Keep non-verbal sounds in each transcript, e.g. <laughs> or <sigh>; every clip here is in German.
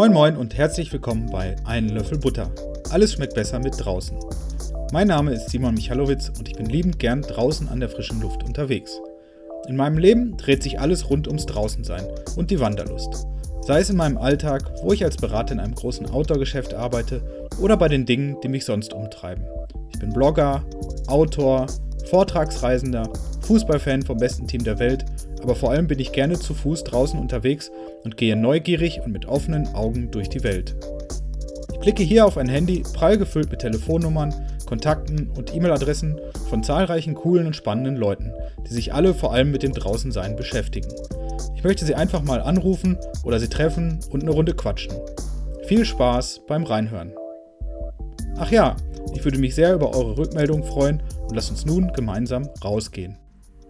Moin Moin und herzlich willkommen bei Einen Löffel Butter. Alles schmeckt besser mit draußen. Mein Name ist Simon Michalowitz und ich bin liebend gern draußen an der frischen Luft unterwegs. In meinem Leben dreht sich alles rund ums Draußensein und die Wanderlust. Sei es in meinem Alltag, wo ich als Berater in einem großen Outdoor-Geschäft arbeite oder bei den Dingen, die mich sonst umtreiben. Ich bin Blogger, Autor, Vortragsreisender, Fußballfan vom besten Team der Welt, aber vor allem bin ich gerne zu Fuß draußen unterwegs und gehe neugierig und mit offenen Augen durch die Welt. Ich blicke hier auf ein Handy prall gefüllt mit Telefonnummern, Kontakten und E-Mail-Adressen von zahlreichen coolen und spannenden Leuten, die sich alle vor allem mit dem Draußensein beschäftigen. Ich möchte sie einfach mal anrufen oder sie treffen und eine Runde quatschen. Viel Spaß beim Reinhören. Ach ja, ich würde mich sehr über eure Rückmeldung freuen und lasst uns nun gemeinsam rausgehen.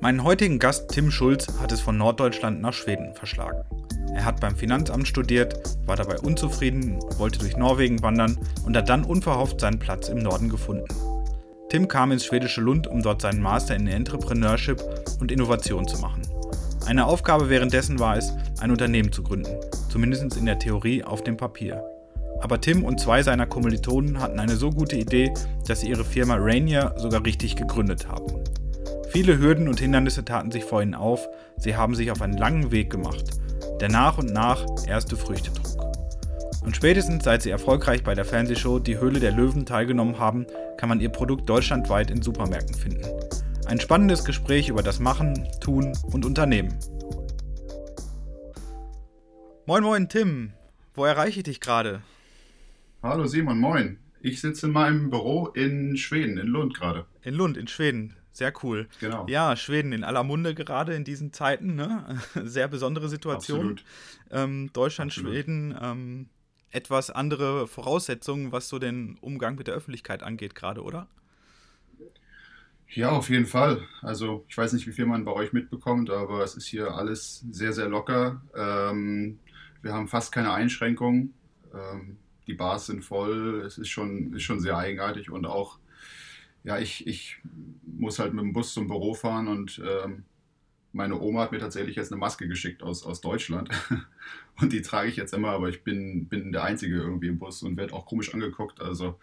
Meinen heutigen Gast Tim Schulz hat es von Norddeutschland nach Schweden verschlagen. Er hat beim Finanzamt studiert, war dabei unzufrieden, wollte durch Norwegen wandern und hat dann unverhofft seinen Platz im Norden gefunden. Tim kam ins schwedische Lund, um dort seinen Master in Entrepreneurship und Innovation zu machen. Eine Aufgabe währenddessen war es, ein Unternehmen zu gründen, zumindest in der Theorie auf dem Papier. Aber Tim und zwei seiner Kommilitonen hatten eine so gute Idee, dass sie ihre Firma Rainier sogar richtig gegründet haben. Viele Hürden und Hindernisse taten sich vor ihnen auf, sie haben sich auf einen langen Weg gemacht, der nach und nach erste Früchte trug. Und spätestens seit sie erfolgreich bei der Fernsehshow Die Höhle der Löwen teilgenommen haben, kann man ihr Produkt deutschlandweit in Supermärkten finden. Ein spannendes Gespräch über das Machen, Tun und Unternehmen. Moin moin Tim, wo erreiche ich dich gerade? Hallo Simon, moin. Ich sitze in meinem Büro in Schweden, in Lund gerade. In Lund, in Schweden. Sehr cool. Genau. Ja, Schweden in aller Munde gerade in diesen Zeiten. Ne? <laughs> Sehr besondere Situation. Absolut. Ähm, Deutschland, Absolut. Schweden, ähm, etwas andere Voraussetzungen, was so den Umgang mit der Öffentlichkeit angeht, gerade, oder? Ja, auf jeden Fall. Also ich weiß nicht, wie viel man bei euch mitbekommt, aber es ist hier alles sehr, sehr locker. Ähm, wir haben fast keine Einschränkungen. Ähm, die Bars sind voll. Es ist schon, ist schon sehr eigenartig und auch ja, ich, ich muss halt mit dem Bus zum Büro fahren und ähm, meine Oma hat mir tatsächlich jetzt eine Maske geschickt aus, aus Deutschland. <laughs> und die trage ich jetzt immer, aber ich bin, bin der Einzige irgendwie im Bus und werde auch komisch angeguckt. Also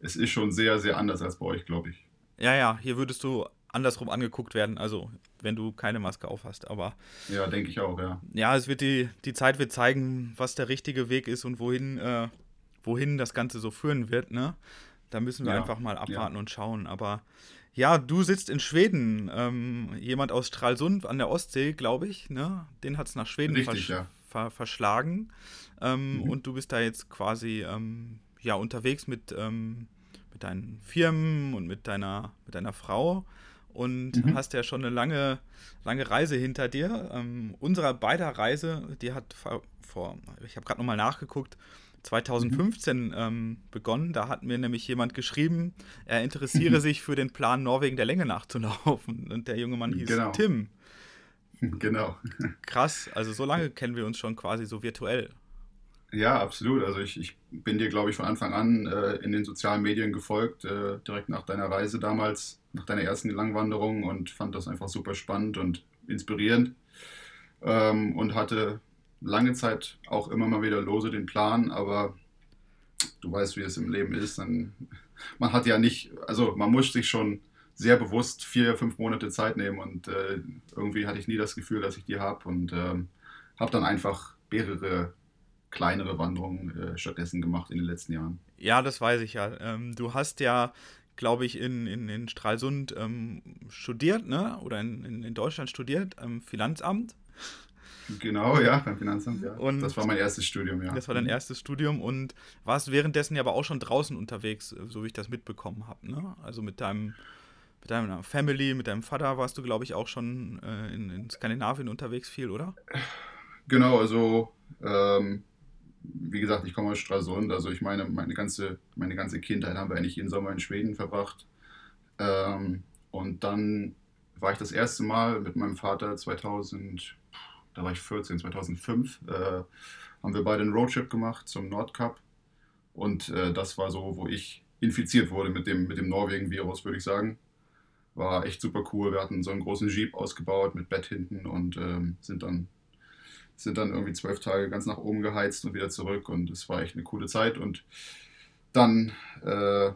es ist schon sehr, sehr anders als bei euch, glaube ich. Ja, ja, hier würdest du andersrum angeguckt werden, also wenn du keine Maske aufhast, aber. Ja, denke ich auch, ja. Ja, es wird die, die Zeit wird zeigen, was der richtige Weg ist und wohin, äh, wohin das Ganze so führen wird, ne? Da müssen wir ja, einfach mal abwarten ja. und schauen. Aber ja, du sitzt in Schweden. Ähm, jemand aus Stralsund an der Ostsee, glaube ich, ne? Den hat es nach Schweden Richtig, versch ja. ver verschlagen. Ähm, mhm. Und du bist da jetzt quasi ähm, ja, unterwegs mit, ähm, mit deinen Firmen und mit deiner, mit deiner Frau und mhm. hast ja schon eine lange, lange Reise hinter dir. Ähm, unsere beider Reise, die hat vor, ich habe gerade nochmal nachgeguckt, 2015 mhm. ähm, begonnen. Da hat mir nämlich jemand geschrieben, er interessiere <laughs> sich für den Plan, Norwegen der Länge nachzulaufen. <laughs> Und der junge Mann hieß genau. Tim. <laughs> Genau. Krass, also so lange kennen wir uns schon quasi so virtuell. Ja, absolut. Also ich, ich bin dir, glaube ich, von Anfang an äh, in den sozialen Medien gefolgt, äh, direkt nach deiner Reise damals, nach deiner ersten Langwanderung und fand das einfach super spannend und inspirierend. Ähm, und hatte lange Zeit auch immer mal wieder lose den Plan, aber du weißt, wie es im Leben ist. Dann, <laughs> man hat ja nicht, also man muss sich schon sehr bewusst vier, fünf Monate Zeit nehmen und äh, irgendwie hatte ich nie das Gefühl, dass ich die habe und äh, habe dann einfach mehrere kleinere Wanderungen äh, stattdessen gemacht in den letzten Jahren. Ja, das weiß ich ja. Ähm, du hast ja, glaube ich, in, in, in Stralsund ähm, studiert, ne? Oder in, in, in Deutschland studiert, am Finanzamt. Genau, ja, beim Finanzamt, ja. Und das war mein erstes Studium, ja. Das war dein mhm. erstes Studium und warst währenddessen ja aber auch schon draußen unterwegs, so wie ich das mitbekommen habe, ne? Also mit deinem, mit deiner Family, mit deinem Vater warst du, glaube ich, auch schon äh, in, in, Skandinavien unterwegs viel, oder? Genau, also ähm, wie gesagt, ich komme aus Stralsund, also ich meine, meine ganze, meine ganze Kindheit haben wir eigentlich jeden Sommer in Schweden verbracht. Ähm, und dann war ich das erste Mal mit meinem Vater 2000 da war ich 14, 2005, äh, haben wir beide einen Roadtrip gemacht zum Nordkap. Und äh, das war so, wo ich infiziert wurde mit dem, mit dem Norwegen-Virus, würde ich sagen. War echt super cool. Wir hatten so einen großen Jeep ausgebaut mit Bett hinten und ähm, sind dann sind dann irgendwie zwölf Tage ganz nach oben geheizt und wieder zurück und es war echt eine coole Zeit. Und dann, äh,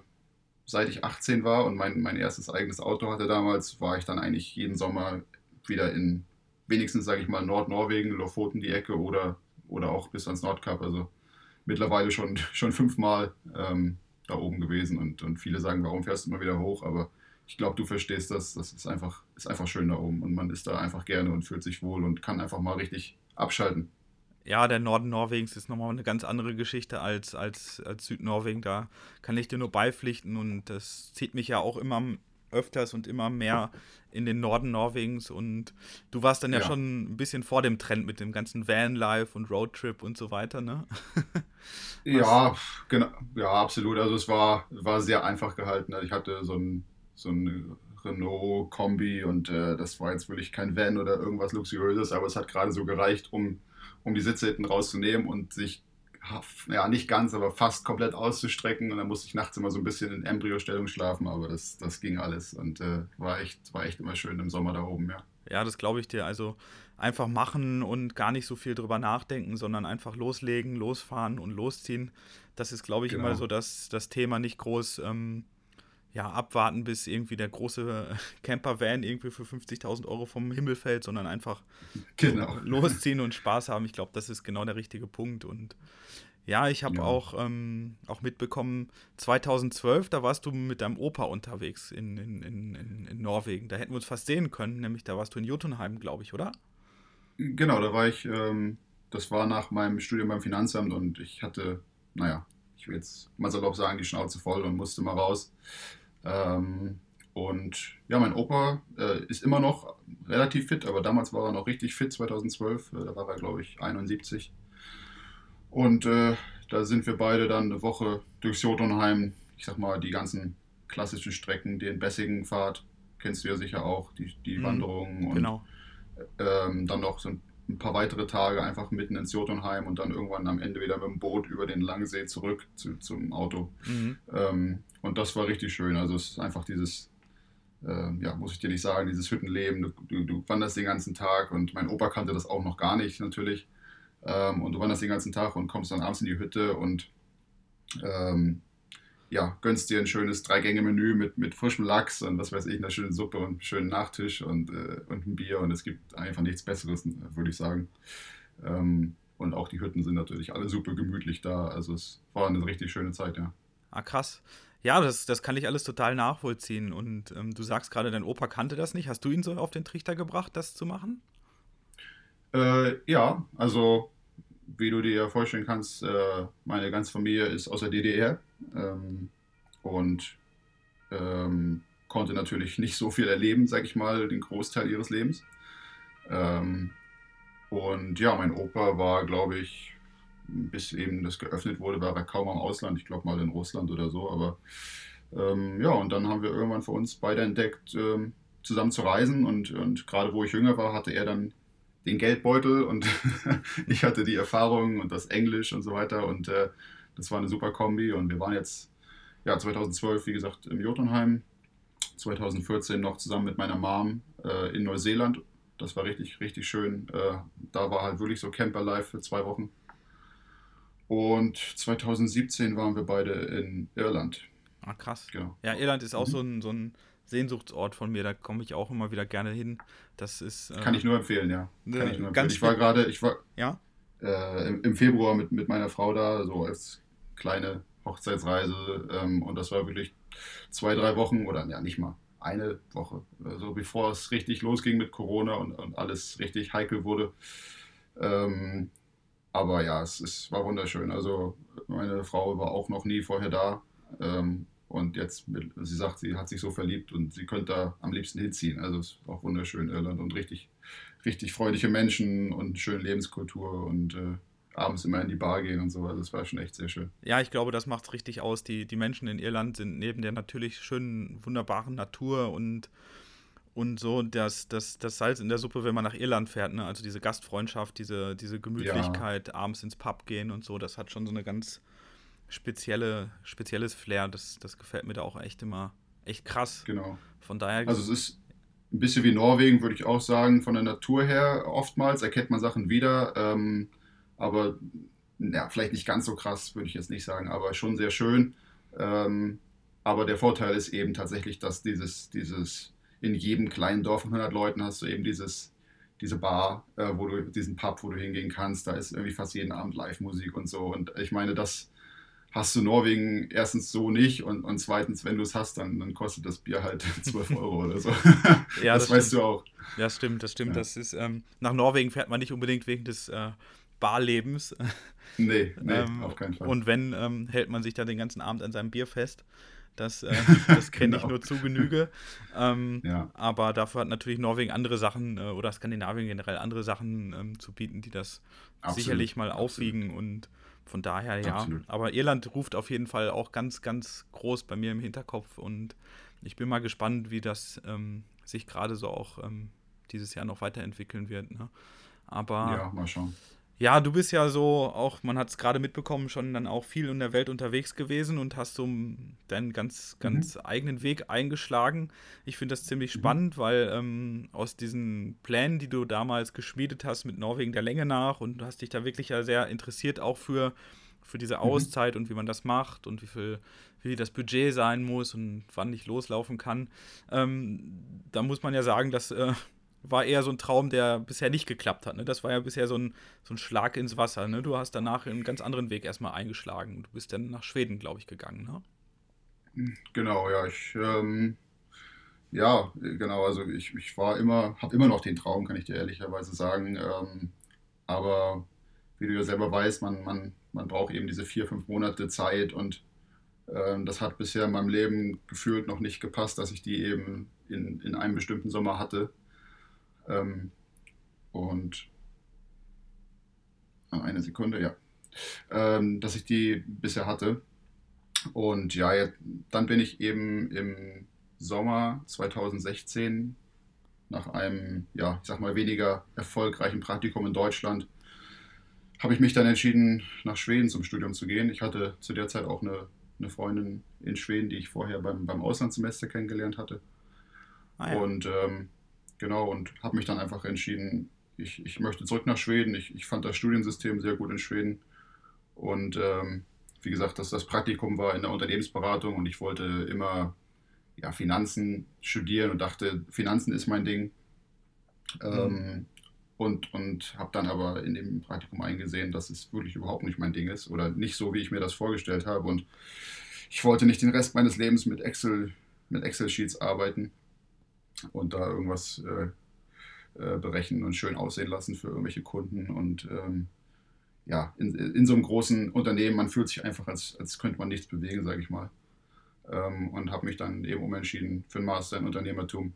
seit ich 18 war und mein, mein erstes eigenes Auto hatte damals, war ich dann eigentlich jeden Sommer wieder in wenigstens, sage ich mal, Nordnorwegen, Lofoten die Ecke oder, oder auch bis ans Nordkap. Also mittlerweile schon, <laughs> schon fünfmal ähm, da oben gewesen und, und viele sagen, warum fährst du immer wieder hoch? Aber ich glaube, du verstehst das. Das ist einfach, ist einfach schön da oben und man ist da einfach gerne und fühlt sich wohl und kann einfach mal richtig abschalten. Ja, der Norden Norwegens ist nochmal eine ganz andere Geschichte als, als, als Südnorwegen. Da kann ich dir nur beipflichten und das zieht mich ja auch immer öfters und immer mehr in den Norden Norwegens und du warst dann ja, ja, schon ein bisschen vor dem Trend mit dem ganzen Vanlife und Roadtrip und so weiter, ne? <laughs> ja, genau, ja, absolut. Also es war, war sehr einfach gehalten. Also ich hatte so ein, so ein Renault-Kombi und äh, das war jetzt wirklich kein Van oder irgendwas Luxuriöses, aber es hat gerade so gereicht, um, um die Sitze hinten rauszunehmen und sich ja, nicht ganz, aber fast komplett auszustrecken. Und dann musste ich nachts immer so ein bisschen in Embryostellung schlafen, aber das, das ging alles und äh, war, echt, war echt immer schön im Sommer da oben, ja. Ja, das glaube ich dir. Also einfach machen und gar nicht so viel drüber nachdenken, sondern einfach loslegen, losfahren und losziehen. Das ist, glaube ich, genau. immer so das, das Thema, nicht groß ähm, ja, abwarten, bis irgendwie der große <laughs> Camper-Van irgendwie für 50.000 Euro vom Himmel fällt, sondern einfach genau. losziehen und Spaß haben. Ich glaube, das ist genau der richtige Punkt. Und ja, ich habe ja. auch, ähm, auch mitbekommen, 2012, da warst du mit deinem Opa unterwegs in, in, in, in, Norwegen. Da hätten wir uns fast sehen können, nämlich da warst du in Jotunheim, glaube ich, oder? Genau, da war ich, ähm, das war nach meinem Studium beim Finanzamt und ich hatte, naja, ich will jetzt mal salopp sagen, die Schnauze voll und musste mal raus. Ähm, und ja, mein Opa äh, ist immer noch relativ fit, aber damals war er noch richtig fit, 2012. Äh, da war er, glaube ich, 71. Und äh, da sind wir beide dann eine Woche durchs Jotunheim, ich sag mal, die ganzen klassischen Strecken, den Bessingen-Pfad, kennst du ja sicher auch, die, die mhm, Wanderungen und genau. ähm, dann noch so ein paar weitere Tage einfach mitten ins Jotunheim und dann irgendwann am Ende wieder mit dem Boot über den Langsee zurück zu, zum Auto. Mhm. Ähm, und das war richtig schön. Also es ist einfach dieses, äh, ja, muss ich dir nicht sagen, dieses Hüttenleben. Du, du, du, wanderst den ganzen Tag und mein Opa kannte das auch noch gar nicht natürlich. Ähm, und du wanderst den ganzen Tag und kommst dann abends in die Hütte und ähm, ja, gönnst dir ein schönes Drei-Gänge-Menü mit, mit frischem Lachs und was weiß ich, einer schönen Suppe und einem schönen Nachtisch und, äh, und ein Bier und es gibt einfach nichts Besseres, würde ich sagen. Ähm, und auch die Hütten sind natürlich alle super gemütlich da. Also es war eine richtig schöne Zeit, ja. Ah, krass. Ja, das, das kann ich alles total nachvollziehen. Und ähm, du sagst gerade, dein Opa kannte das nicht. Hast du ihn so auf den Trichter gebracht, das zu machen? Äh, ja, also wie du dir vorstellen kannst, äh, meine ganze Familie ist aus der DDR ähm, und ähm, konnte natürlich nicht so viel erleben, sag ich mal, den Großteil ihres Lebens. Ähm, und ja, mein Opa war, glaube ich, bis eben das geöffnet wurde, war er kaum am Ausland. Ich glaube mal in Russland oder so. Aber ähm, ja, und dann haben wir irgendwann für uns beide entdeckt, ähm, zusammen zu reisen. Und, und gerade wo ich jünger war, hatte er dann den Geldbeutel und <laughs> ich hatte die Erfahrung und das Englisch und so weiter. Und äh, das war eine super Kombi. Und wir waren jetzt ja, 2012, wie gesagt, im Jotunheim. 2014 noch zusammen mit meiner Mom äh, in Neuseeland. Das war richtig, richtig schön. Äh, da war halt wirklich so Camper-Life für zwei Wochen. Und 2017 waren wir beide in Irland. Ah, krass. Genau. Ja, Irland ist auch mhm. so, ein, so ein Sehnsuchtsort von mir. Da komme ich auch immer wieder gerne hin. Das ist. Äh, Kann ich nur empfehlen, ja. Kann ich nur empfehlen. Ich war gerade, ich war ja? Äh, im, im, Februar mit, mit meiner Frau da, so als kleine Hochzeitsreise. Ähm, und das war wirklich zwei, drei Wochen oder ja, nicht mal eine Woche. Also bevor es richtig losging mit Corona und, und alles richtig heikel wurde. Ähm, aber ja, es, es war wunderschön. Also meine Frau war auch noch nie vorher da. Ähm, und jetzt, sie sagt, sie hat sich so verliebt und sie könnte da am liebsten hinziehen. Also es ist auch wunderschön Irland und richtig, richtig freundliche Menschen und schöne Lebenskultur und äh, abends immer in die Bar gehen und so. Also das war schon echt sehr schön. Ja, ich glaube, das macht es richtig aus. Die, die Menschen in Irland sind neben der natürlich schönen, wunderbaren Natur und und so das, das, das Salz in der Suppe, wenn man nach Irland fährt, ne? also diese Gastfreundschaft, diese, diese Gemütlichkeit, ja. abends ins Pub gehen und so, das hat schon so eine ganz spezielle, spezielles Flair. Das, das gefällt mir da auch echt immer echt krass. Genau. Von daher. Also es ist, ein bisschen wie Norwegen, würde ich auch sagen, von der Natur her. Oftmals erkennt man Sachen wieder, ähm, aber ja, vielleicht nicht ganz so krass, würde ich jetzt nicht sagen, aber schon sehr schön. Ähm, aber der Vorteil ist eben tatsächlich, dass dieses, dieses in jedem kleinen Dorf von 100 Leuten hast du eben dieses, diese Bar, äh, wo du, diesen Pub, wo du hingehen kannst. Da ist irgendwie fast jeden Abend Live-Musik und so. Und ich meine, das hast du Norwegen erstens so nicht und, und zweitens, wenn du es hast, dann, dann kostet das Bier halt <laughs> 12 Euro oder so. ja, <laughs> das, das weißt du auch. Ja, stimmt, das stimmt. Ja. Das ist, ähm, nach Norwegen fährt man nicht unbedingt wegen des äh, Barlebens. Nee, nee ähm, auf keinen Fall. Und wenn, ähm, hält man sich dann den ganzen Abend an seinem Bier fest. Das, äh, <laughs> das kenne genau. ich nur zu Genüge. Ähm, ja. Aber dafür hat natürlich Norwegen andere Sachen äh, oder Skandinavien generell andere Sachen ähm, zu bieten, die das Absolut. sicherlich mal aufwiegen. Absolut. Und von daher ja. Absolut. Aber Irland ruft auf jeden Fall auch ganz, ganz groß bei mir im Hinterkopf. Und ich bin mal gespannt, wie das ähm, sich gerade so auch ähm, dieses Jahr noch weiterentwickeln wird. Ne? Aber ja, mal schauen. Ja, du bist ja so auch, man hat es gerade mitbekommen, schon dann auch viel in der Welt unterwegs gewesen und hast so deinen ganz, ganz mhm. eigenen Weg eingeschlagen. Ich finde das ziemlich mhm. spannend, weil ähm, aus diesen Plänen, die du damals geschmiedet hast mit Norwegen der Länge nach und du hast dich da wirklich ja sehr interessiert auch für, für diese mhm. Auszeit mhm. und wie man das macht und wie viel, wie das Budget sein muss und wann ich loslaufen kann. Ähm, da muss man ja sagen, dass äh, war eher so ein Traum, der bisher nicht geklappt hat. Ne? Das war ja bisher so ein, so ein Schlag ins Wasser. Ne? Du hast danach einen ganz anderen Weg erstmal eingeschlagen. Du bist dann nach Schweden, glaube ich, gegangen. Ne? Genau, ja. Ich, ähm, ja, genau. Also ich, ich war immer, habe immer noch den Traum, kann ich dir ehrlicherweise sagen. Ähm, aber wie du ja selber weißt, man, man, man braucht eben diese vier, fünf Monate Zeit und ähm, das hat bisher in meinem Leben gefühlt noch nicht gepasst, dass ich die eben in, in einem bestimmten Sommer hatte. Ähm, und ah, eine Sekunde, ja. Ähm, dass ich die bisher hatte. Und ja, dann bin ich eben im Sommer 2016 nach einem, ja, ich sag mal, weniger erfolgreichen Praktikum in Deutschland, habe ich mich dann entschieden, nach Schweden zum Studium zu gehen. Ich hatte zu der Zeit auch eine, eine Freundin in Schweden, die ich vorher beim, beim Auslandssemester kennengelernt hatte. Ah, ja. Und ähm, Genau, und habe mich dann einfach entschieden, ich, ich möchte zurück nach Schweden. Ich, ich fand das Studiensystem sehr gut in Schweden. Und ähm, wie gesagt, das, das Praktikum war in der Unternehmensberatung und ich wollte immer ja, Finanzen studieren und dachte, Finanzen ist mein Ding. Ähm, mhm. und und habe dann aber in dem Praktikum eingesehen, dass es wirklich überhaupt nicht mein Ding ist oder nicht so, wie ich mir das vorgestellt habe. Und ich wollte nicht den Rest meines Lebens mit Excel, mit Excel-Sheets arbeiten und da irgendwas äh, äh, berechnen und schön aussehen lassen für irgendwelche Kunden. Und ähm, ja, in, in so einem großen Unternehmen, man fühlt sich einfach, als, als könnte man nichts bewegen, sage ich mal. Ähm, und habe mich dann eben umentschieden für einen Master in Unternehmertum.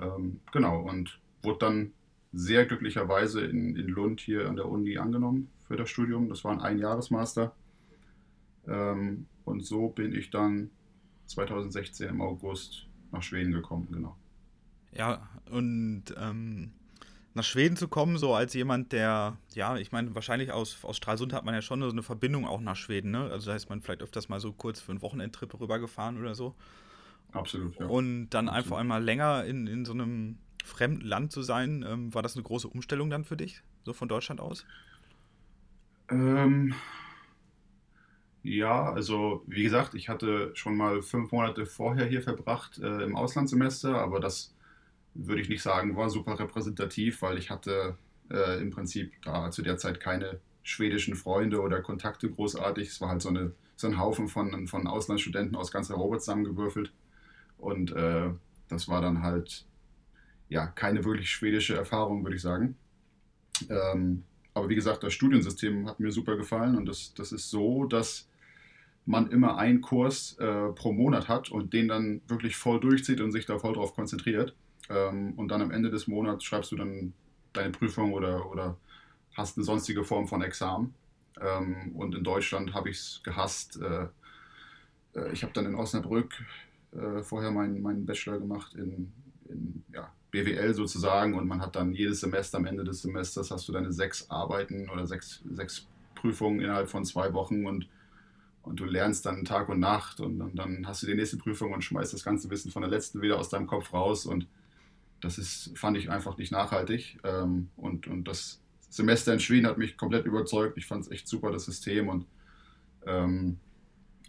Ähm, genau, und wurde dann sehr glücklicherweise in, in Lund hier an der Uni angenommen für das Studium. Das war ein Einjahresmaster. Ähm, und so bin ich dann 2016 im August nach Schweden gekommen, genau. Ja, und ähm, nach Schweden zu kommen, so als jemand, der, ja, ich meine, wahrscheinlich aus, aus Stralsund hat man ja schon so eine Verbindung auch nach Schweden, ne? Also da ist man vielleicht öfters mal so kurz für einen Wochenendtrip rübergefahren oder so. Absolut, ja. Und dann Absolut. einfach einmal länger in, in so einem fremden Land zu sein, ähm, war das eine große Umstellung dann für dich, so von Deutschland aus? Ähm, ja, also wie gesagt, ich hatte schon mal fünf Monate vorher hier verbracht äh, im Auslandssemester, aber das würde ich nicht sagen, war super repräsentativ, weil ich hatte äh, im Prinzip da zu der Zeit keine schwedischen Freunde oder Kontakte großartig. Es war halt so, eine, so ein Haufen von, von Auslandsstudenten aus ganz Europa zusammengewürfelt. Und äh, das war dann halt ja keine wirklich schwedische Erfahrung, würde ich sagen. Ähm, aber wie gesagt, das Studiensystem hat mir super gefallen und das, das ist so, dass man immer einen Kurs äh, pro Monat hat und den dann wirklich voll durchzieht und sich da voll drauf konzentriert. Ähm, und dann am Ende des Monats schreibst du dann deine Prüfung oder, oder hast eine sonstige Form von Examen. Ähm, und in Deutschland habe ich es gehasst. Äh, äh, ich habe dann in Osnabrück äh, vorher meinen, meinen Bachelor gemacht in, in ja, BWL sozusagen und man hat dann jedes Semester, am Ende des Semesters hast du deine sechs Arbeiten oder sechs, sechs Prüfungen innerhalb von zwei Wochen und und du lernst dann Tag und Nacht und, und, dann hast du die nächste Prüfung und schmeißt das ganze Wissen von der letzten wieder aus deinem Kopf raus und das ist, fand ich einfach nicht nachhaltig. Ähm, und, und das Semester in Schweden hat mich komplett überzeugt. Ich fand es echt super, das System. Und ähm,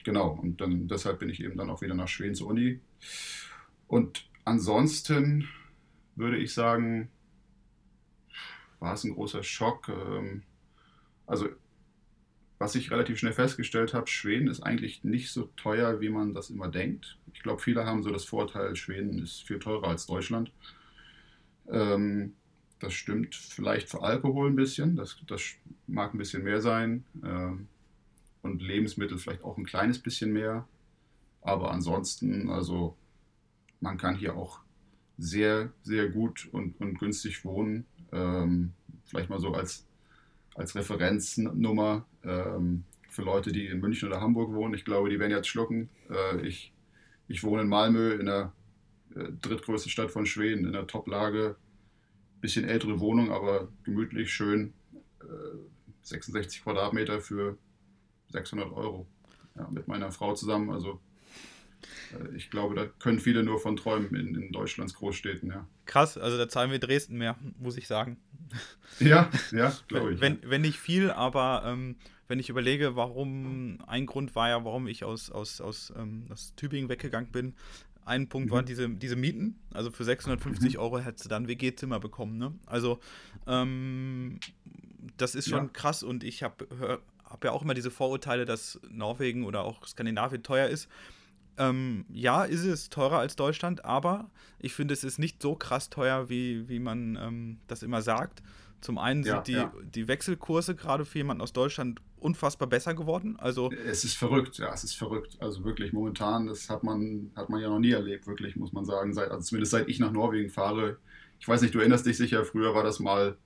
genau, und dann deshalb bin ich eben dann auch wieder nach Schweden zur Uni. Und ansonsten würde ich sagen, war es ein großer Schock. Ähm, also, was ich relativ schnell festgestellt habe, Schweden ist eigentlich nicht so teuer, wie man das immer denkt. Ich glaube, viele haben so das Vorteil, Schweden ist viel teurer als Deutschland. Ähm, das stimmt vielleicht für Alkohol ein bisschen, das, das mag ein bisschen mehr sein. Ähm, und Lebensmittel vielleicht auch ein kleines bisschen mehr. Aber ansonsten, also man kann hier auch sehr, sehr gut und, und günstig wohnen. Ähm, vielleicht mal so als, als Referenznummer ähm, für Leute, die in München oder Hamburg wohnen. Ich glaube, die werden jetzt schlucken. Äh, ich, ich wohne in Malmö, in der äh, drittgrößten Stadt von Schweden, in der Top-Lage. Bisschen ältere Wohnung, aber gemütlich, schön. Äh, 66 Quadratmeter für 600 Euro. Ja, mit meiner Frau zusammen. Also ich glaube, da können viele nur von träumen in, in Deutschlands Großstädten, ja. Krass, also da zahlen wir Dresden mehr, muss ich sagen. Ja, ja, glaube ich. Wenn, wenn nicht viel, aber ähm, wenn ich überlege, warum, ein Grund war ja, warum ich aus, aus, aus, ähm, aus Tübingen weggegangen bin. Ein Punkt mhm. waren diese, diese Mieten. Also für 650 mhm. Euro hättest du dann WG-Zimmer bekommen. Ne? Also ähm, das ist schon ja. krass und ich habe hab ja auch immer diese Vorurteile, dass Norwegen oder auch Skandinavien teuer ist. Ähm, ja, ist es teurer als Deutschland, aber ich finde, es ist nicht so krass teuer, wie, wie man ähm, das immer sagt. Zum einen ja, sind die, ja. die Wechselkurse gerade für jemanden aus Deutschland unfassbar besser geworden. Also es ist verrückt, ja, es ist verrückt. Also wirklich momentan, das hat man, hat man ja noch nie erlebt, wirklich, muss man sagen. Seit, also zumindest seit ich nach Norwegen fahre. Ich weiß nicht, du erinnerst dich sicher, früher war das mal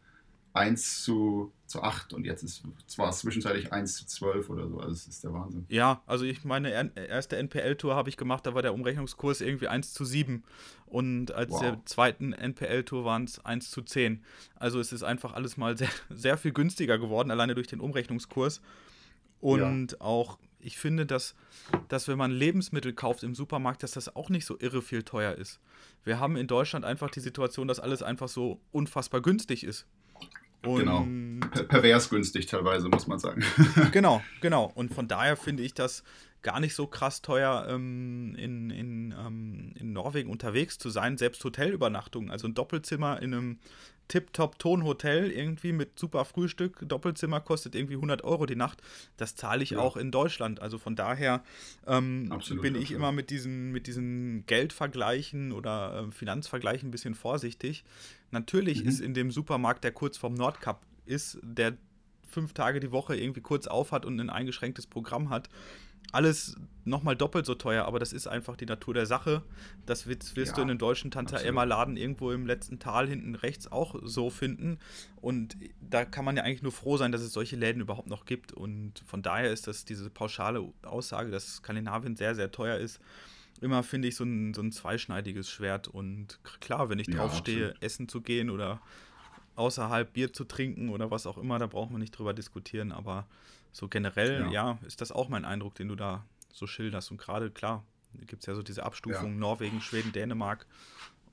1 zu, zu 8 und jetzt ist zwar zwischenzeitlich 1 zu 12 oder so. Also das ist der Wahnsinn. Ja, also ich meine erste NPL-Tour habe ich gemacht, da war der Umrechnungskurs irgendwie 1 zu 7 und als wow. der zweiten NPL-Tour waren es 1 zu 10. Also es ist einfach alles mal sehr, sehr viel günstiger geworden, alleine durch den Umrechnungskurs. Und ja. auch, ich finde, dass, dass wenn man Lebensmittel kauft im Supermarkt, dass das auch nicht so irre viel teuer ist. Wir haben in Deutschland einfach die Situation, dass alles einfach so unfassbar günstig ist. Genau. Und genau. Per pervers günstig teilweise, muss man sagen. <laughs> genau, genau. Und von daher finde ich das gar nicht so krass teuer, ähm, in, in, ähm, in Norwegen unterwegs zu sein. Selbst Hotelübernachtungen, also ein Doppelzimmer in einem Tip-Top-Ton-Hotel irgendwie mit super Frühstück. Doppelzimmer kostet irgendwie 100 Euro die Nacht. Das zahle ich ja. auch in Deutschland. Also von daher ähm, absolut, bin ich absolut. immer mit diesen, mit diesen Geldvergleichen oder äh, Finanzvergleichen ein bisschen vorsichtig. Natürlich mhm. ist in dem Supermarkt, der kurz vorm Nordcup ist, der fünf Tage die Woche irgendwie kurz auf hat und ein eingeschränktes Programm hat, alles nochmal doppelt so teuer, aber das ist einfach die Natur der Sache. Das wirst, wirst ja, du in den deutschen Tante Emma Laden irgendwo im letzten Tal hinten rechts auch so finden. Und da kann man ja eigentlich nur froh sein, dass es solche Läden überhaupt noch gibt. Und von daher ist das diese pauschale Aussage, dass Skandinavien sehr, sehr teuer ist, immer, finde ich, so ein, so ein zweischneidiges Schwert. Und klar, wenn ich ja, draufstehe, absolut. essen zu gehen oder außerhalb Bier zu trinken oder was auch immer, da braucht man nicht drüber diskutieren. Aber so generell, ja. ja, ist das auch mein Eindruck, den du da so schilderst. Und gerade, klar, gibt es ja so diese Abstufung ja. Norwegen, Schweden, Dänemark.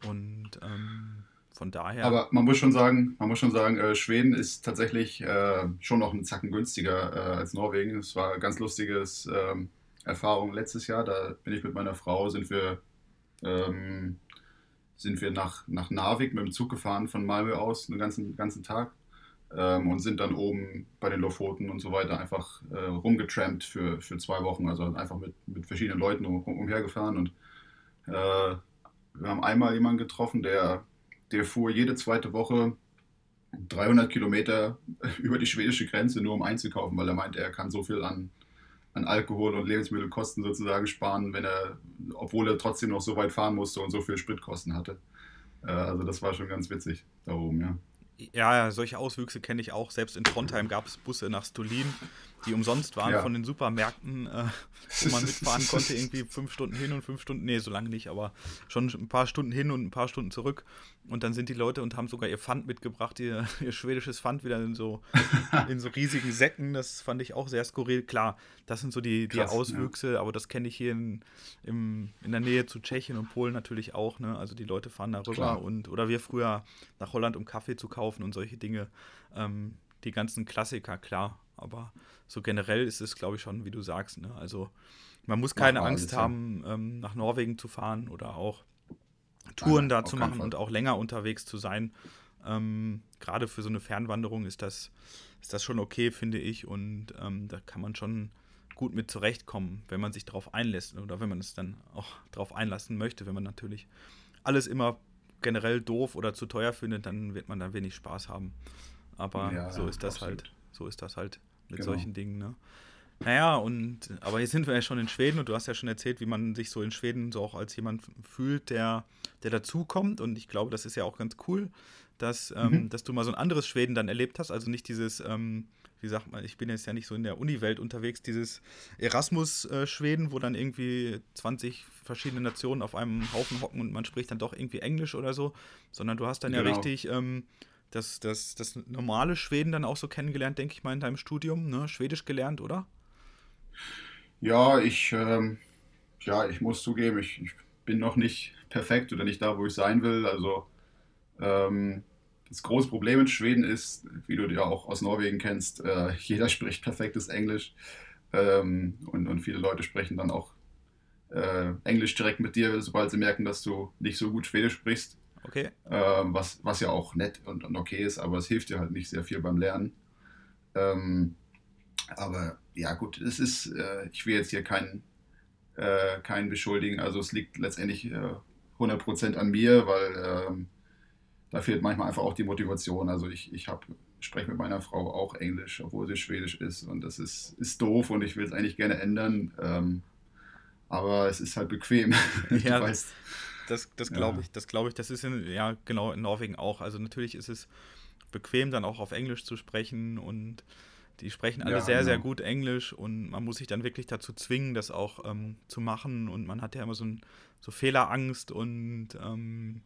Und ähm, von daher. Aber man muss schon sagen, man muss schon sagen, äh, Schweden ist tatsächlich äh, schon noch einen Zacken günstiger äh, als Norwegen. Es war eine ganz lustiges ähm, Erfahrung letztes Jahr. Da bin ich mit meiner Frau, sind wir, ähm, sind wir nach, nach Narvik mit dem Zug gefahren von Malmö aus, einen ganzen, ganzen Tag ähm, und sind dann oben bei den Lofoten und so weiter einfach äh, rumgetrampt für, für zwei Wochen. Also einfach mit, mit verschiedenen Leuten um, umhergefahren. Und äh, wir haben einmal jemanden getroffen, der, der fuhr jede zweite Woche 300 Kilometer <laughs> über die schwedische Grenze, nur um einzukaufen, weil er meinte, er kann so viel an, an Alkohol und Lebensmittelkosten sozusagen sparen, wenn er, obwohl er trotzdem noch so weit fahren musste und so viel Spritkosten hatte. Äh, also das war schon ganz witzig da oben, ja. Ja, solche Auswüchse kenne ich auch. Selbst in Trondheim gab es Busse nach Stolin, die umsonst waren ja. von den Supermärkten, äh, wo man mitfahren konnte, <laughs> irgendwie fünf Stunden hin und fünf Stunden, nee, so lange nicht, aber schon ein paar Stunden hin und ein paar Stunden zurück. Und dann sind die Leute und haben sogar ihr Pfand mitgebracht, ihr, <laughs> ihr schwedisches Pfand wieder in so, <laughs> in so riesigen Säcken. Das fand ich auch sehr skurril. Klar, das sind so die, die Krass, Auswüchse, ja. aber das kenne ich hier in, im, in der Nähe zu Tschechien und Polen natürlich auch. Ne? Also die Leute fahren da rüber und oder wir früher nach Holland, um Kaffee zu kaufen und solche Dinge. Ähm, die ganzen Klassiker, klar. Aber so generell ist es, glaube ich, schon, wie du sagst. Ne? Also man muss keine Angst haben, ähm, nach Norwegen zu fahren oder auch Touren da zu machen und auch länger unterwegs zu sein. Ähm, Gerade für so eine Fernwanderung ist das, ist das schon okay, finde ich. Und ähm, da kann man schon gut mit zurechtkommen, wenn man sich darauf einlässt oder wenn man es dann auch darauf einlassen möchte. Wenn man natürlich alles immer generell doof oder zu teuer findet, dann wird man da wenig Spaß haben. Aber ja, so ist das absolut. halt. So ist das halt mit genau. solchen Dingen. Ne? Naja, und aber jetzt sind wir ja schon in Schweden und du hast ja schon erzählt, wie man sich so in Schweden so auch als jemand fühlt, der, der dazukommt. Und ich glaube, das ist ja auch ganz cool, dass, ähm, mhm. dass du mal so ein anderes Schweden dann erlebt hast. Also nicht dieses, ähm, wie sagt man, ich bin jetzt ja nicht so in der Uni-Welt unterwegs, dieses Erasmus-Schweden, wo dann irgendwie 20 verschiedene Nationen auf einem Haufen hocken und man spricht dann doch irgendwie Englisch oder so, sondern du hast dann genau. ja richtig. Ähm, das, das, das normale Schweden dann auch so kennengelernt, denke ich mal, in deinem Studium, ne? Schwedisch gelernt, oder? Ja, ich, ähm, ja, ich muss zugeben, ich, ich, bin noch nicht perfekt oder nicht da, wo ich sein will. Also ähm, das große Problem in Schweden ist, wie du ja auch aus Norwegen kennst, äh, <laughs> jeder spricht perfektes Englisch ähm, und, und viele Leute sprechen dann auch äh, Englisch direkt mit dir, sobald sie merken, dass du nicht so gut Schwedisch sprichst. Okay. Ähm, was, was ja auch nett und, und, okay ist, aber es hilft dir halt nicht sehr viel beim Lernen. Ähm, aber ja, gut, es ist, äh, ich will jetzt hier keinen, äh, keinen beschuldigen. Also es liegt letztendlich äh, 100% an mir, weil ähm, da fehlt manchmal einfach auch die Motivation. Also ich, ich habe spreche mit meiner Frau auch Englisch, obwohl sie Schwedisch ist. Und das ist, ist doof und ich will es eigentlich gerne ändern. Ähm, aber es ist halt bequem. <laughs> Ja, weißt, das, das glaube ja. ich. Das glaube ich. Das ist in, ja genau in Norwegen auch. Also natürlich ist es bequem, dann auch auf Englisch zu sprechen und die sprechen alle ja, sehr, genau. sehr gut Englisch und man muss sich dann wirklich dazu zwingen, das auch ähm, zu machen. Und man hat ja immer so, ein, so Fehlerangst und ähm,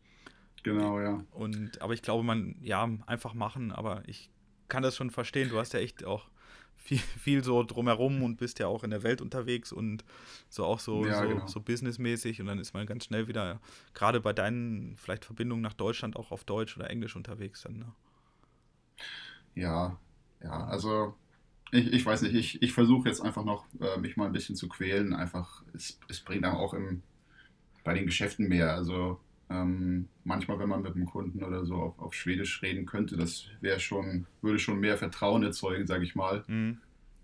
genau, ja. Und aber ich glaube, man, ja, einfach machen, aber ich kann das schon verstehen. Du hast ja echt auch viel, viel so drumherum und bist ja auch in der Welt unterwegs und so auch so, ja, so, genau. so businessmäßig und dann ist man ganz schnell wieder, gerade bei deinen vielleicht Verbindungen nach Deutschland auch auf Deutsch oder Englisch unterwegs dann. Ne? Ja, ja, also ich, ich weiß nicht, ich, ich versuche jetzt einfach noch, äh, mich mal ein bisschen zu quälen. Einfach, es, es bringt dann auch im, bei den Geschäften mehr. Also ähm, manchmal, wenn man mit einem Kunden oder so auf, auf Schwedisch reden könnte, das wäre schon, würde schon mehr Vertrauen erzeugen, sage ich mal. Mhm.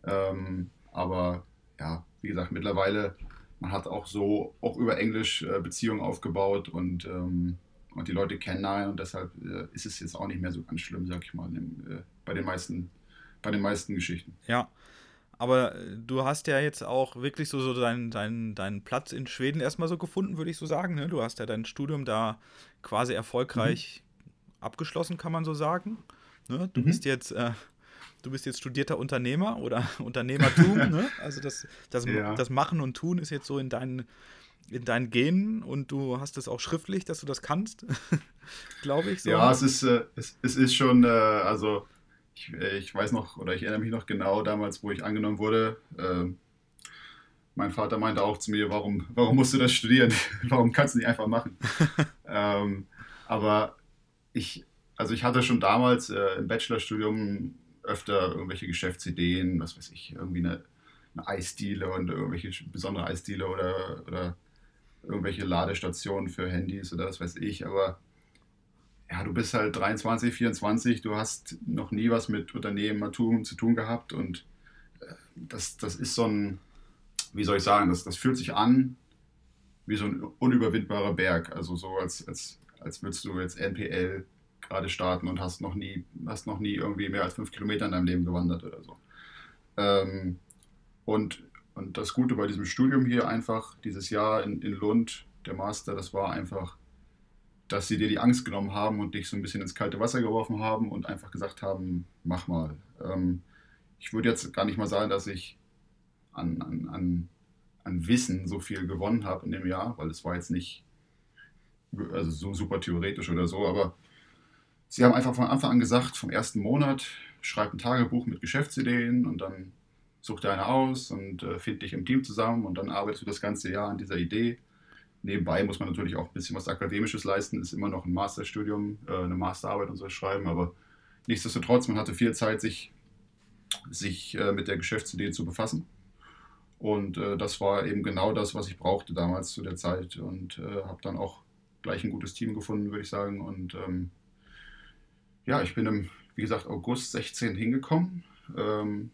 Ähm, aber ja, wie gesagt, mittlerweile, man hat auch so, auch über Englisch äh, Beziehungen aufgebaut und, ähm, und die Leute kennen einen und deshalb äh, ist es jetzt auch nicht mehr so ganz schlimm, sag ich mal, in, äh, bei den meisten bei den meisten Geschichten. Ja. Aber äh, du hast ja jetzt auch wirklich so, so deinen, deinen, deinen Platz in Schweden erstmal so gefunden, würde ich so sagen. Ne? Du hast ja dein Studium da quasi erfolgreich mhm. abgeschlossen, kann man so sagen. Ne? Du mhm. bist jetzt, äh, du bist jetzt studierter Unternehmer oder <laughs> Unternehmertum. ne? Also das, das, ja. das Machen und Tun ist jetzt so in deinen, in deinen Genen und du hast es auch schriftlich, dass du das kannst, <laughs> glaube ich. So. Ja, es ist, äh, es, es ist schon, äh, also ich, äh, ich, weiß noch, oder ich erinnere mich noch genau damals, wo ich angenommen wurde. Äh, mein Vater meinte auch zu mir, warum, warum musst du das studieren? <laughs> warum kannst du nicht einfach machen? <laughs> ähm, aber ich, also ich hatte schon damals äh, im Bachelorstudium öfter irgendwelche Geschäftsideen, was weiß ich, irgendwie eine, eine Eisdiele und irgendwelche besondere Eisdiele oder, oder irgendwelche Ladestationen für Handys oder was weiß ich, aber ja, du bist halt 23, 24, du hast noch nie was mit Unternehmertum zu tun gehabt und äh, das, das ist so ein, wie soll ich sagen, das, das fühlt sich an wie so ein unüberwindbarer Berg. Also so als, als, als würdest du jetzt NPL gerade starten und hast noch nie, hast noch nie irgendwie mehr als fünf Kilometer in deinem Leben gewandert oder so. Ähm, und, und das Gute bei diesem Studium hier einfach, dieses Jahr in, in Lund, der Master, das war einfach dass sie dir die Angst genommen haben und dich so ein bisschen ins kalte Wasser geworfen haben und einfach gesagt haben, mach mal. Ähm, ich würde jetzt gar nicht mal sagen, dass ich an, an, an, an Wissen so viel gewonnen habe in dem Jahr, weil es war jetzt nicht, also so super theoretisch oder so, aber sie haben einfach von Anfang an gesagt, vom ersten Monat, schreib ein Tagebuch mit Geschäftsideen und dann such dir eine aus und äh, find dich im Team zusammen und dann arbeitest du das ganze Jahr an dieser Idee. Nebenbei muss man natürlich auch ein bisschen was Akademisches leisten, ist immer noch ein Masterstudium, äh, eine Masterarbeit und so schreiben, aber nichtsdestotrotz, man hatte viel Zeit, sich, sich äh, mit der Geschäftsidee zu befassen. Und äh, das war eben genau das, was ich brauchte damals zu der Zeit und habe dann auch gleich ein gutes Team gefunden, würde ich sagen. Und ähm, ja, ich bin im, wie gesagt, August 16 hingekommen ähm,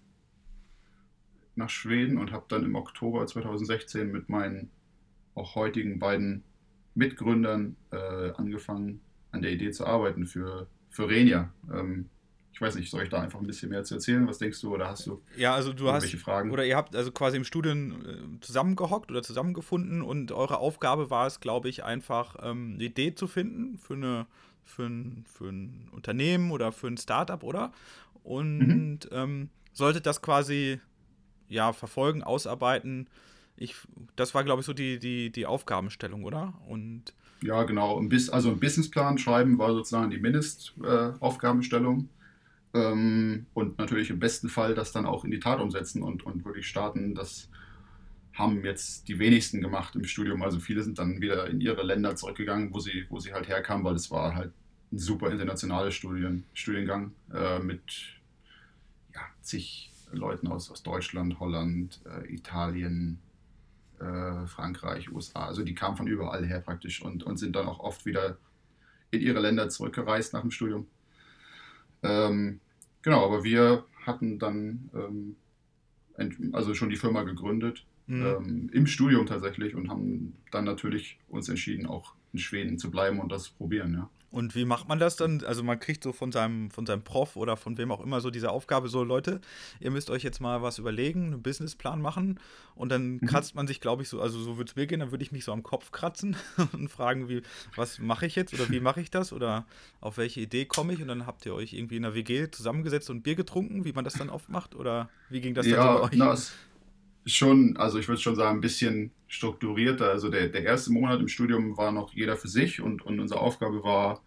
nach Schweden und habe dann im Oktober 2016 mit meinen auch heutigen beiden Mitgründern äh, angefangen, an der Idee zu arbeiten für, für Renia. Ähm, ich weiß nicht, soll ich da einfach ein bisschen mehr zu erzählen? Was denkst du oder hast du ja, also du hast, Fragen? Oder ihr habt also quasi im Studium äh, zusammengehockt oder zusammengefunden und eure Aufgabe war es, glaube ich, einfach ähm, eine Idee zu finden für, eine, für, ein, für ein Unternehmen oder für ein Startup, oder? Und mhm. ähm, solltet das quasi ja, verfolgen, ausarbeiten. Ich, das war, glaube ich, so die, die, die Aufgabenstellung, oder? Und ja, genau. Also ein Businessplan schreiben war sozusagen die Mindestaufgabenstellung. Äh, ähm, und natürlich im besten Fall das dann auch in die Tat umsetzen und, und wirklich starten. Das haben jetzt die wenigsten gemacht im Studium. Also viele sind dann wieder in ihre Länder zurückgegangen, wo sie, wo sie halt herkamen, weil es war halt ein super internationales Studien, Studiengang äh, mit ja, zig Leuten aus, aus Deutschland, Holland, äh, Italien, äh, Frankreich, USA. Also die kamen von überall her praktisch und, und sind dann auch oft wieder in ihre Länder zurückgereist nach dem Studium. Ähm, genau, aber wir hatten dann ähm, also schon die Firma gegründet, mhm. ähm, im Studium tatsächlich und haben dann natürlich uns entschieden, auch in Schweden zu bleiben und das zu probieren, ja. Und wie macht man das dann? Also man kriegt so von seinem, von seinem Prof oder von wem auch immer so diese Aufgabe, so Leute, ihr müsst euch jetzt mal was überlegen, einen Businessplan machen und dann mhm. kratzt man sich, glaube ich, so, also so würde es mir gehen, dann würde ich mich so am Kopf kratzen <laughs> und fragen, wie, was mache ich jetzt oder wie mache ich das oder auf welche Idee komme ich und dann habt ihr euch irgendwie in der WG zusammengesetzt und Bier getrunken, wie man das dann oft macht oder wie ging das ja, dann bei euch? Na, schon, also ich würde schon sagen, ein bisschen strukturierter. Also der, der erste Monat im Studium war noch jeder für sich und, und unsere Aufgabe war,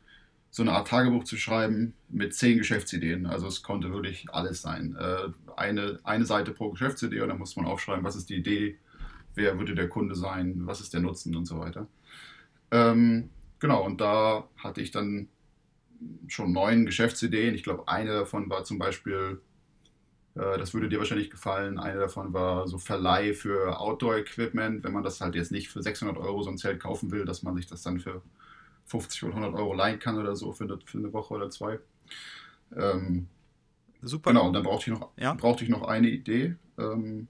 so eine Art Tagebuch zu schreiben mit zehn Geschäftsideen. Also es konnte wirklich alles sein. Äh, eine, eine Seite pro Geschäftsidee und dann muss man aufschreiben, was ist die Idee, wer würde der Kunde sein, was ist der Nutzen und so weiter. Ähm, genau, und da hatte ich dann schon neun Geschäftsideen. Ich glaube, eine davon war zum Beispiel das würde dir wahrscheinlich gefallen. Eine davon war so Verleih für Outdoor-Equipment, wenn man das halt jetzt nicht für 600 Euro so ein Zelt kaufen will, dass man sich das dann für 50 oder 100 Euro leihen kann oder so für eine, für eine Woche oder zwei. Ähm, Super. Genau, und dann brauchte ich noch, ja. brauchte ich noch eine Idee. Ähm,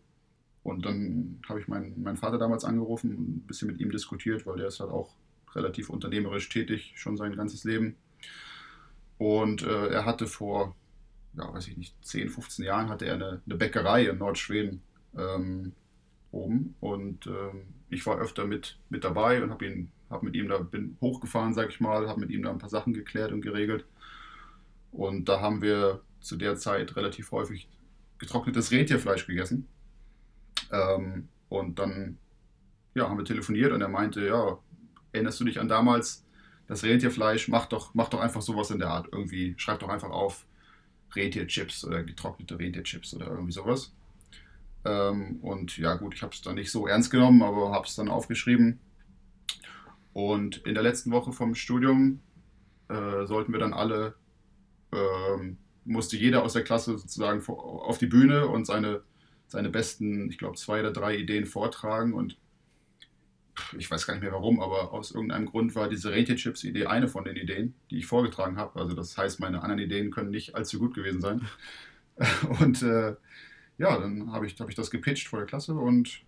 und dann habe ich meinen, meinen Vater damals angerufen und ein bisschen mit ihm diskutiert, weil der ist halt auch relativ unternehmerisch tätig, schon sein ganzes Leben. Und äh, er hatte vor ja, weiß ich nicht, 10, 15 Jahren hatte er eine, eine Bäckerei in Nordschweden ähm, oben und ähm, ich war öfter mit, mit dabei und habe ihn habe mit ihm da bin hochgefahren, sag ich mal, habe mit ihm da ein paar Sachen geklärt und geregelt. Und da haben wir zu der Zeit relativ häufig getrocknetes Rentierfleisch gegessen. Ähm, und dann ja, haben wir telefoniert und er meinte, ja, erinnerst du dich an damals, das Rentierfleisch, mach doch, mach doch einfach sowas in der Art. Irgendwie, schreib doch einfach auf, Rentierchips oder getrocknete Rentierchips oder irgendwie sowas. Ähm, und ja gut, ich habe es dann nicht so ernst genommen, aber habe es dann aufgeschrieben. Und in der letzten Woche vom Studium äh, sollten wir dann alle, ähm, musste jeder aus der Klasse sozusagen auf die Bühne und seine, seine besten, ich glaube, zwei oder drei Ideen vortragen. Und ich weiß gar nicht mehr warum, aber aus irgendeinem Grund war diese Rentierchips-Idee eine von den Ideen, die ich vorgetragen habe. Also das heißt, meine anderen Ideen können nicht allzu gut gewesen sein. <laughs> Und äh, ja, dann habe ich, hab ich das gepitcht vor der Klasse und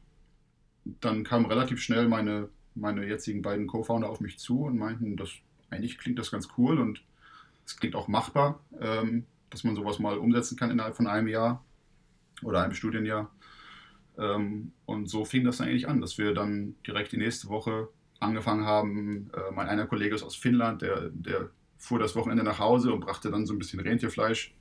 dann kamen relativ schnell meine, meine jetzigen beiden Co-Founder auf mich zu und meinten, das, eigentlich klingt das ganz cool und es klingt auch machbar, ähm, dass man sowas mal umsetzen kann innerhalb von einem Jahr oder einem Studienjahr. Ähm, und so fing das dann eigentlich an, dass wir dann direkt die nächste Woche angefangen haben. Äh, mein einer Kollege ist aus Finnland, der, der fuhr das Wochenende nach Hause und brachte dann so ein bisschen Rentierfleisch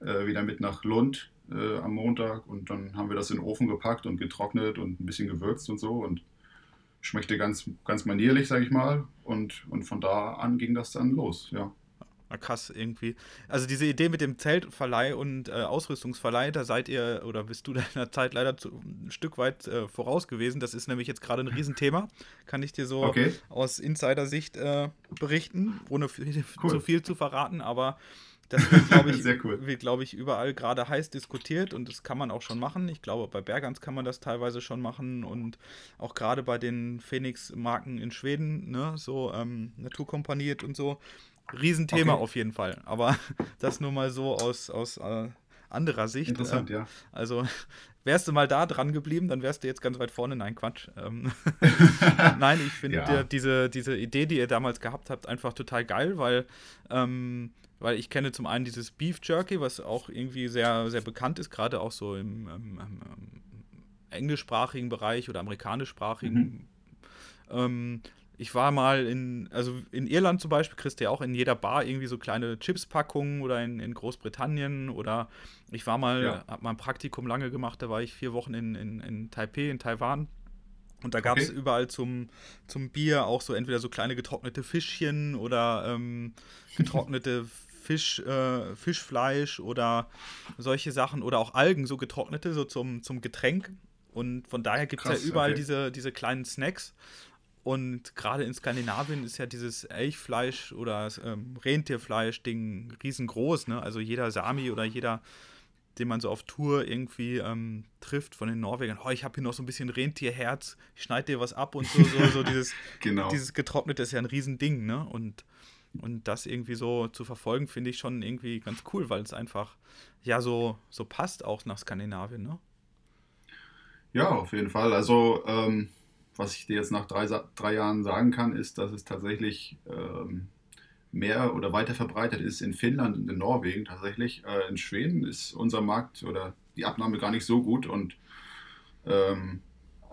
äh, wieder mit nach Lund äh, am Montag. Und dann haben wir das in den Ofen gepackt und getrocknet und ein bisschen gewürzt und so. Und schmeckte ganz, ganz manierlich, sage ich mal. Und, und von da an ging das dann los, ja. Na krass, irgendwie. Also diese Idee mit dem Zeltverleih und äh, Ausrüstungsverleih, da seid ihr oder bist du <laughs> deiner Zeit leider zu, ein Stück weit äh, voraus gewesen. Das ist nämlich jetzt gerade ein Riesenthema. Kann ich dir so okay. aus Insider-Sicht äh, berichten, ohne viel, cool. zu viel zu verraten, aber das wird, glaube ich, <laughs> cool. wird, glaub ich, überall gerade heiß diskutiert und das kann man auch schon machen. Ich glaube, bei Bergans kann man das teilweise schon machen und auch gerade bei den Phoenix-Marken in Schweden, ne, so ähm, Naturkompaniert und so, Riesenthema okay. auf jeden Fall. Aber <laughs> das nur mal so aus, aus äh, anderer Sicht. Interessant, äh, ja. Also <laughs> wärst du mal da dran geblieben, dann wärst du jetzt ganz weit vorne. Nein, Quatsch. Ähm, <laughs> Nein, ich finde ja. diese, diese Idee, die ihr damals gehabt habt, einfach total geil, weil, ähm, weil ich kenne zum einen dieses Beef Jerky, was auch irgendwie sehr, sehr bekannt ist, gerade auch so im, im, im englischsprachigen Bereich oder amerikanischsprachigen. Mhm. Ähm, ich war mal in, also in Irland zum Beispiel, kriegst du ja auch in jeder Bar irgendwie so kleine Chips-Packungen oder in, in Großbritannien oder ich war mal, ja. hab mal ein Praktikum lange gemacht, da war ich vier Wochen in, in, in Taipei, in Taiwan. Und da gab es okay. überall zum, zum Bier auch so entweder so kleine getrocknete Fischchen oder ähm, getrocknete <laughs> Fisch, äh, Fischfleisch oder solche Sachen oder auch Algen, so getrocknete, so zum, zum Getränk. Und von daher gibt es ja überall okay. diese, diese kleinen Snacks. Und gerade in Skandinavien ist ja dieses Elchfleisch oder ähm, Rentierfleisch-Ding riesengroß. Ne? Also jeder Sami oder jeder, den man so auf Tour irgendwie ähm, trifft von den Norwegern, oh, ich habe hier noch so ein bisschen Rentierherz, ich schneide dir was ab und so, so, so dieses, <laughs> genau. dieses getrocknete ist ja ein Riesending. Ne? Und, und das irgendwie so zu verfolgen, finde ich schon irgendwie ganz cool, weil es einfach ja so, so passt auch nach Skandinavien. Ne? Ja, auf jeden Fall. Also ähm was ich dir jetzt nach drei, drei Jahren sagen kann, ist, dass es tatsächlich ähm, mehr oder weiter verbreitet ist in Finnland und in Norwegen tatsächlich. Äh, in Schweden ist unser Markt oder die Abnahme gar nicht so gut und ähm,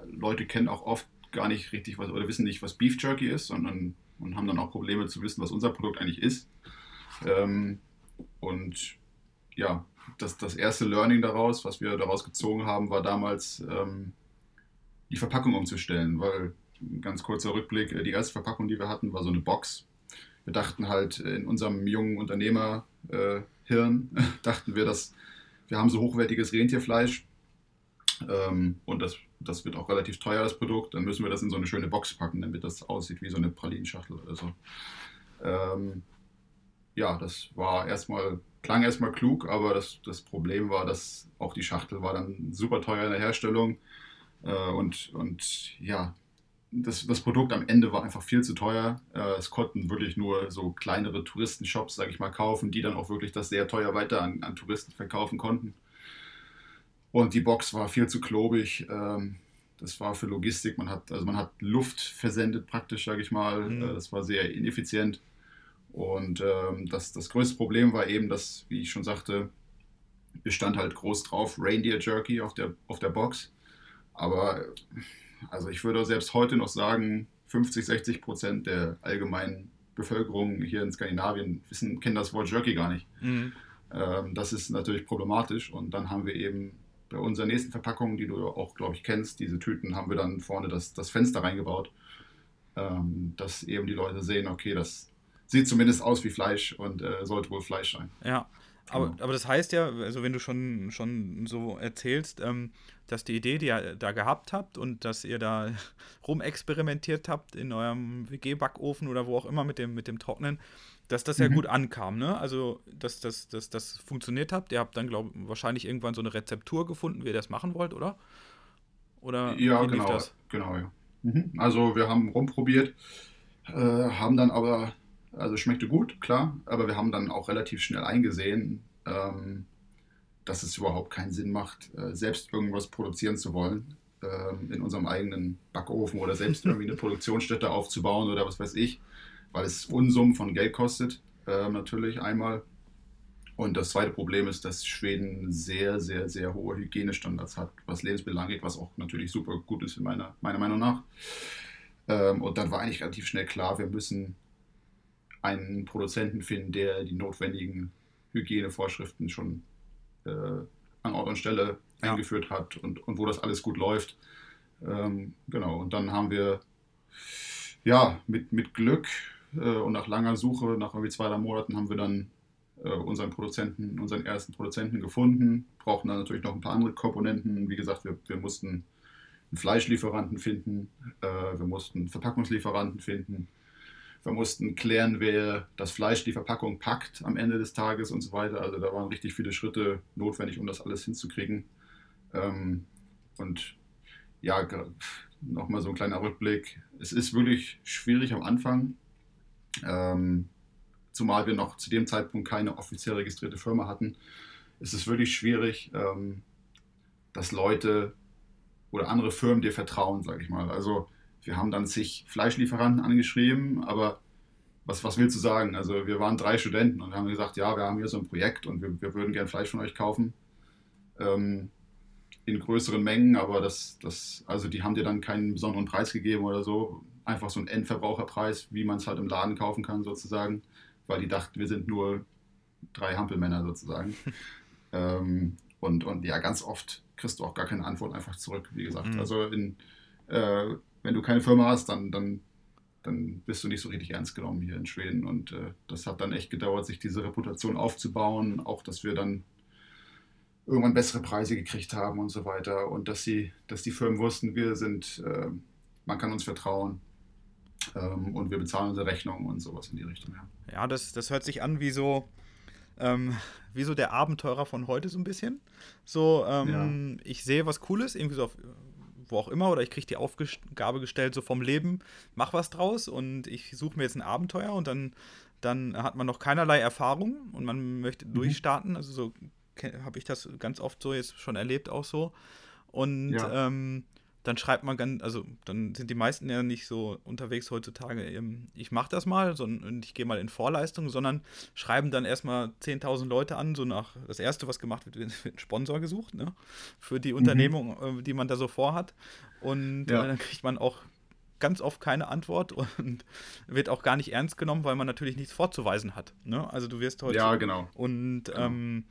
Leute kennen auch oft gar nicht richtig was oder wissen nicht, was Beef Jerky ist, sondern und haben dann auch Probleme zu wissen, was unser Produkt eigentlich ist. Ähm, und ja, das, das erste Learning daraus, was wir daraus gezogen haben, war damals, ähm, die Verpackung umzustellen, weil ganz kurzer Rückblick, äh, die erste Verpackung, die wir hatten, war so eine Box. Wir dachten halt in unserem jungen Unternehmerhirn, äh, <laughs> dachten wir, dass wir haben so hochwertiges Rentierfleisch ähm, und das, das wird auch relativ teuer, das Produkt. Dann müssen wir das in so eine schöne Box packen, damit das aussieht wie so eine Pralinschachtel oder so. Ähm, ja, das war erstmal, klang erstmal klug, aber das, das Problem war, dass auch die Schachtel war dann super teuer in der Herstellung äh, und, und ja, das, das Produkt am Ende war einfach viel zu teuer. Äh, es konnten wirklich nur so kleinere Touristenshops, sage ich mal, kaufen, die dann auch wirklich das sehr teuer weiter an, an Touristen verkaufen konnten. Und die Box war viel zu klobig. Ähm, das war für Logistik. Man hat, also man hat Luft versendet praktisch, sage ich mal. Mhm. Äh, das war sehr ineffizient. Und ähm, das, das größte Problem war eben, dass, wie ich schon sagte, es stand halt groß drauf Reindeer Jerky auf der, auf der Box. Aber also ich würde selbst heute noch sagen, 50, 60 Prozent der allgemeinen Bevölkerung hier in Skandinavien wissen, kennen das Wort Jerky gar nicht. Mhm. Ähm, das ist natürlich problematisch. Und dann haben wir eben bei unserer nächsten Verpackung, die du auch, glaube ich, kennst, diese Tüten, haben wir dann vorne das, das Fenster reingebaut, ähm, dass eben die Leute sehen, okay, das sieht zumindest aus wie Fleisch und äh, sollte wohl Fleisch sein. Ja, aber, genau. aber das heißt ja, also wenn du schon, schon so erzählst, ähm, dass die Idee, die ihr da gehabt habt und dass ihr da <laughs> rumexperimentiert habt in eurem WG-Backofen oder wo auch immer mit dem, mit dem Trocknen, dass das ja mhm. gut ankam, ne? Also, dass das dass, dass funktioniert habt. Ihr habt dann, glaube ich, wahrscheinlich irgendwann so eine Rezeptur gefunden, wie ihr das machen wollt, oder? Oder ja, genau, das? Genau, ja. Mhm. Also, wir haben rumprobiert, äh, haben dann aber also schmeckte gut, klar, aber wir haben dann auch relativ schnell eingesehen, ähm, dass es überhaupt keinen Sinn macht, äh, selbst irgendwas produzieren zu wollen äh, in unserem eigenen Backofen oder selbst irgendwie eine <laughs> Produktionsstätte aufzubauen oder was weiß ich, weil es Unsummen von Geld kostet, äh, natürlich einmal. Und das zweite Problem ist, dass Schweden sehr, sehr, sehr hohe Hygienestandards hat, was Lebensmittel angeht, was auch natürlich super gut ist, in meiner, meiner Meinung nach. Ähm, und dann war eigentlich relativ schnell klar, wir müssen einen Produzenten finden, der die notwendigen Hygienevorschriften schon äh, an Ort und Stelle ja. eingeführt hat und, und wo das alles gut läuft. Ähm, genau, und dann haben wir ja, mit, mit Glück äh, und nach langer Suche, nach irgendwie zwei, drei Monaten, haben wir dann äh, unseren Produzenten, unseren ersten Produzenten gefunden. Brauchten dann natürlich noch ein paar andere Komponenten. Wie gesagt, wir, wir mussten einen Fleischlieferanten finden, äh, wir mussten Verpackungslieferanten finden, wir mussten klären, wer das Fleisch, die Verpackung packt am Ende des Tages und so weiter. Also da waren richtig viele Schritte notwendig, um das alles hinzukriegen. Ähm, und ja, nochmal so ein kleiner Rückblick. Es ist wirklich schwierig am Anfang, ähm, zumal wir noch zu dem Zeitpunkt keine offiziell registrierte Firma hatten. Es ist wirklich schwierig, ähm, dass Leute oder andere Firmen dir vertrauen, sage ich mal. Also wir haben dann zig Fleischlieferanten angeschrieben, aber was, was willst du sagen? Also wir waren drei Studenten und haben gesagt, ja, wir haben hier so ein Projekt und wir, wir würden gern Fleisch von euch kaufen. Ähm, in größeren Mengen, aber das, das, also die haben dir dann keinen besonderen Preis gegeben oder so. Einfach so ein Endverbraucherpreis, wie man es halt im Laden kaufen kann, sozusagen, weil die dachten, wir sind nur drei Hampelmänner sozusagen. <laughs> ähm, und, und ja, ganz oft kriegst du auch gar keine Antwort einfach zurück, wie gesagt. Mhm. Also in, äh, wenn du keine Firma hast, dann, dann, dann bist du nicht so richtig ernst genommen hier in Schweden. Und äh, das hat dann echt gedauert, sich diese Reputation aufzubauen. Auch, dass wir dann irgendwann bessere Preise gekriegt haben und so weiter. Und dass, sie, dass die Firmen wussten, wir sind, äh, man kann uns vertrauen. Ähm, und wir bezahlen unsere Rechnung und sowas in die Richtung. Ja, ja das, das hört sich an wie so, ähm, wie so der Abenteurer von heute so ein bisschen. So, ähm, ja. ich sehe was Cooles, irgendwie so auf, wo auch immer, oder ich kriege die Aufgabe gestellt, so vom Leben, mach was draus und ich suche mir jetzt ein Abenteuer und dann, dann hat man noch keinerlei Erfahrung und man möchte mhm. durchstarten. Also so habe ich das ganz oft so jetzt schon erlebt, auch so. Und ja. ähm, dann schreibt man ganz, also dann sind die meisten ja nicht so unterwegs heutzutage, ich mache das mal so, und ich gehe mal in Vorleistung, sondern schreiben dann erstmal 10.000 Leute an, so nach, das erste, was gemacht wird, <laughs> wird ein Sponsor gesucht, ne, für die mhm. Unternehmung, mhm. die man da so vorhat. Und ja. äh, dann kriegt man auch ganz oft keine Antwort und <laughs> wird auch gar nicht ernst genommen, weil man natürlich nichts vorzuweisen hat. Ne? Also du wirst heute. Ja, genau. Und genau. Ähm,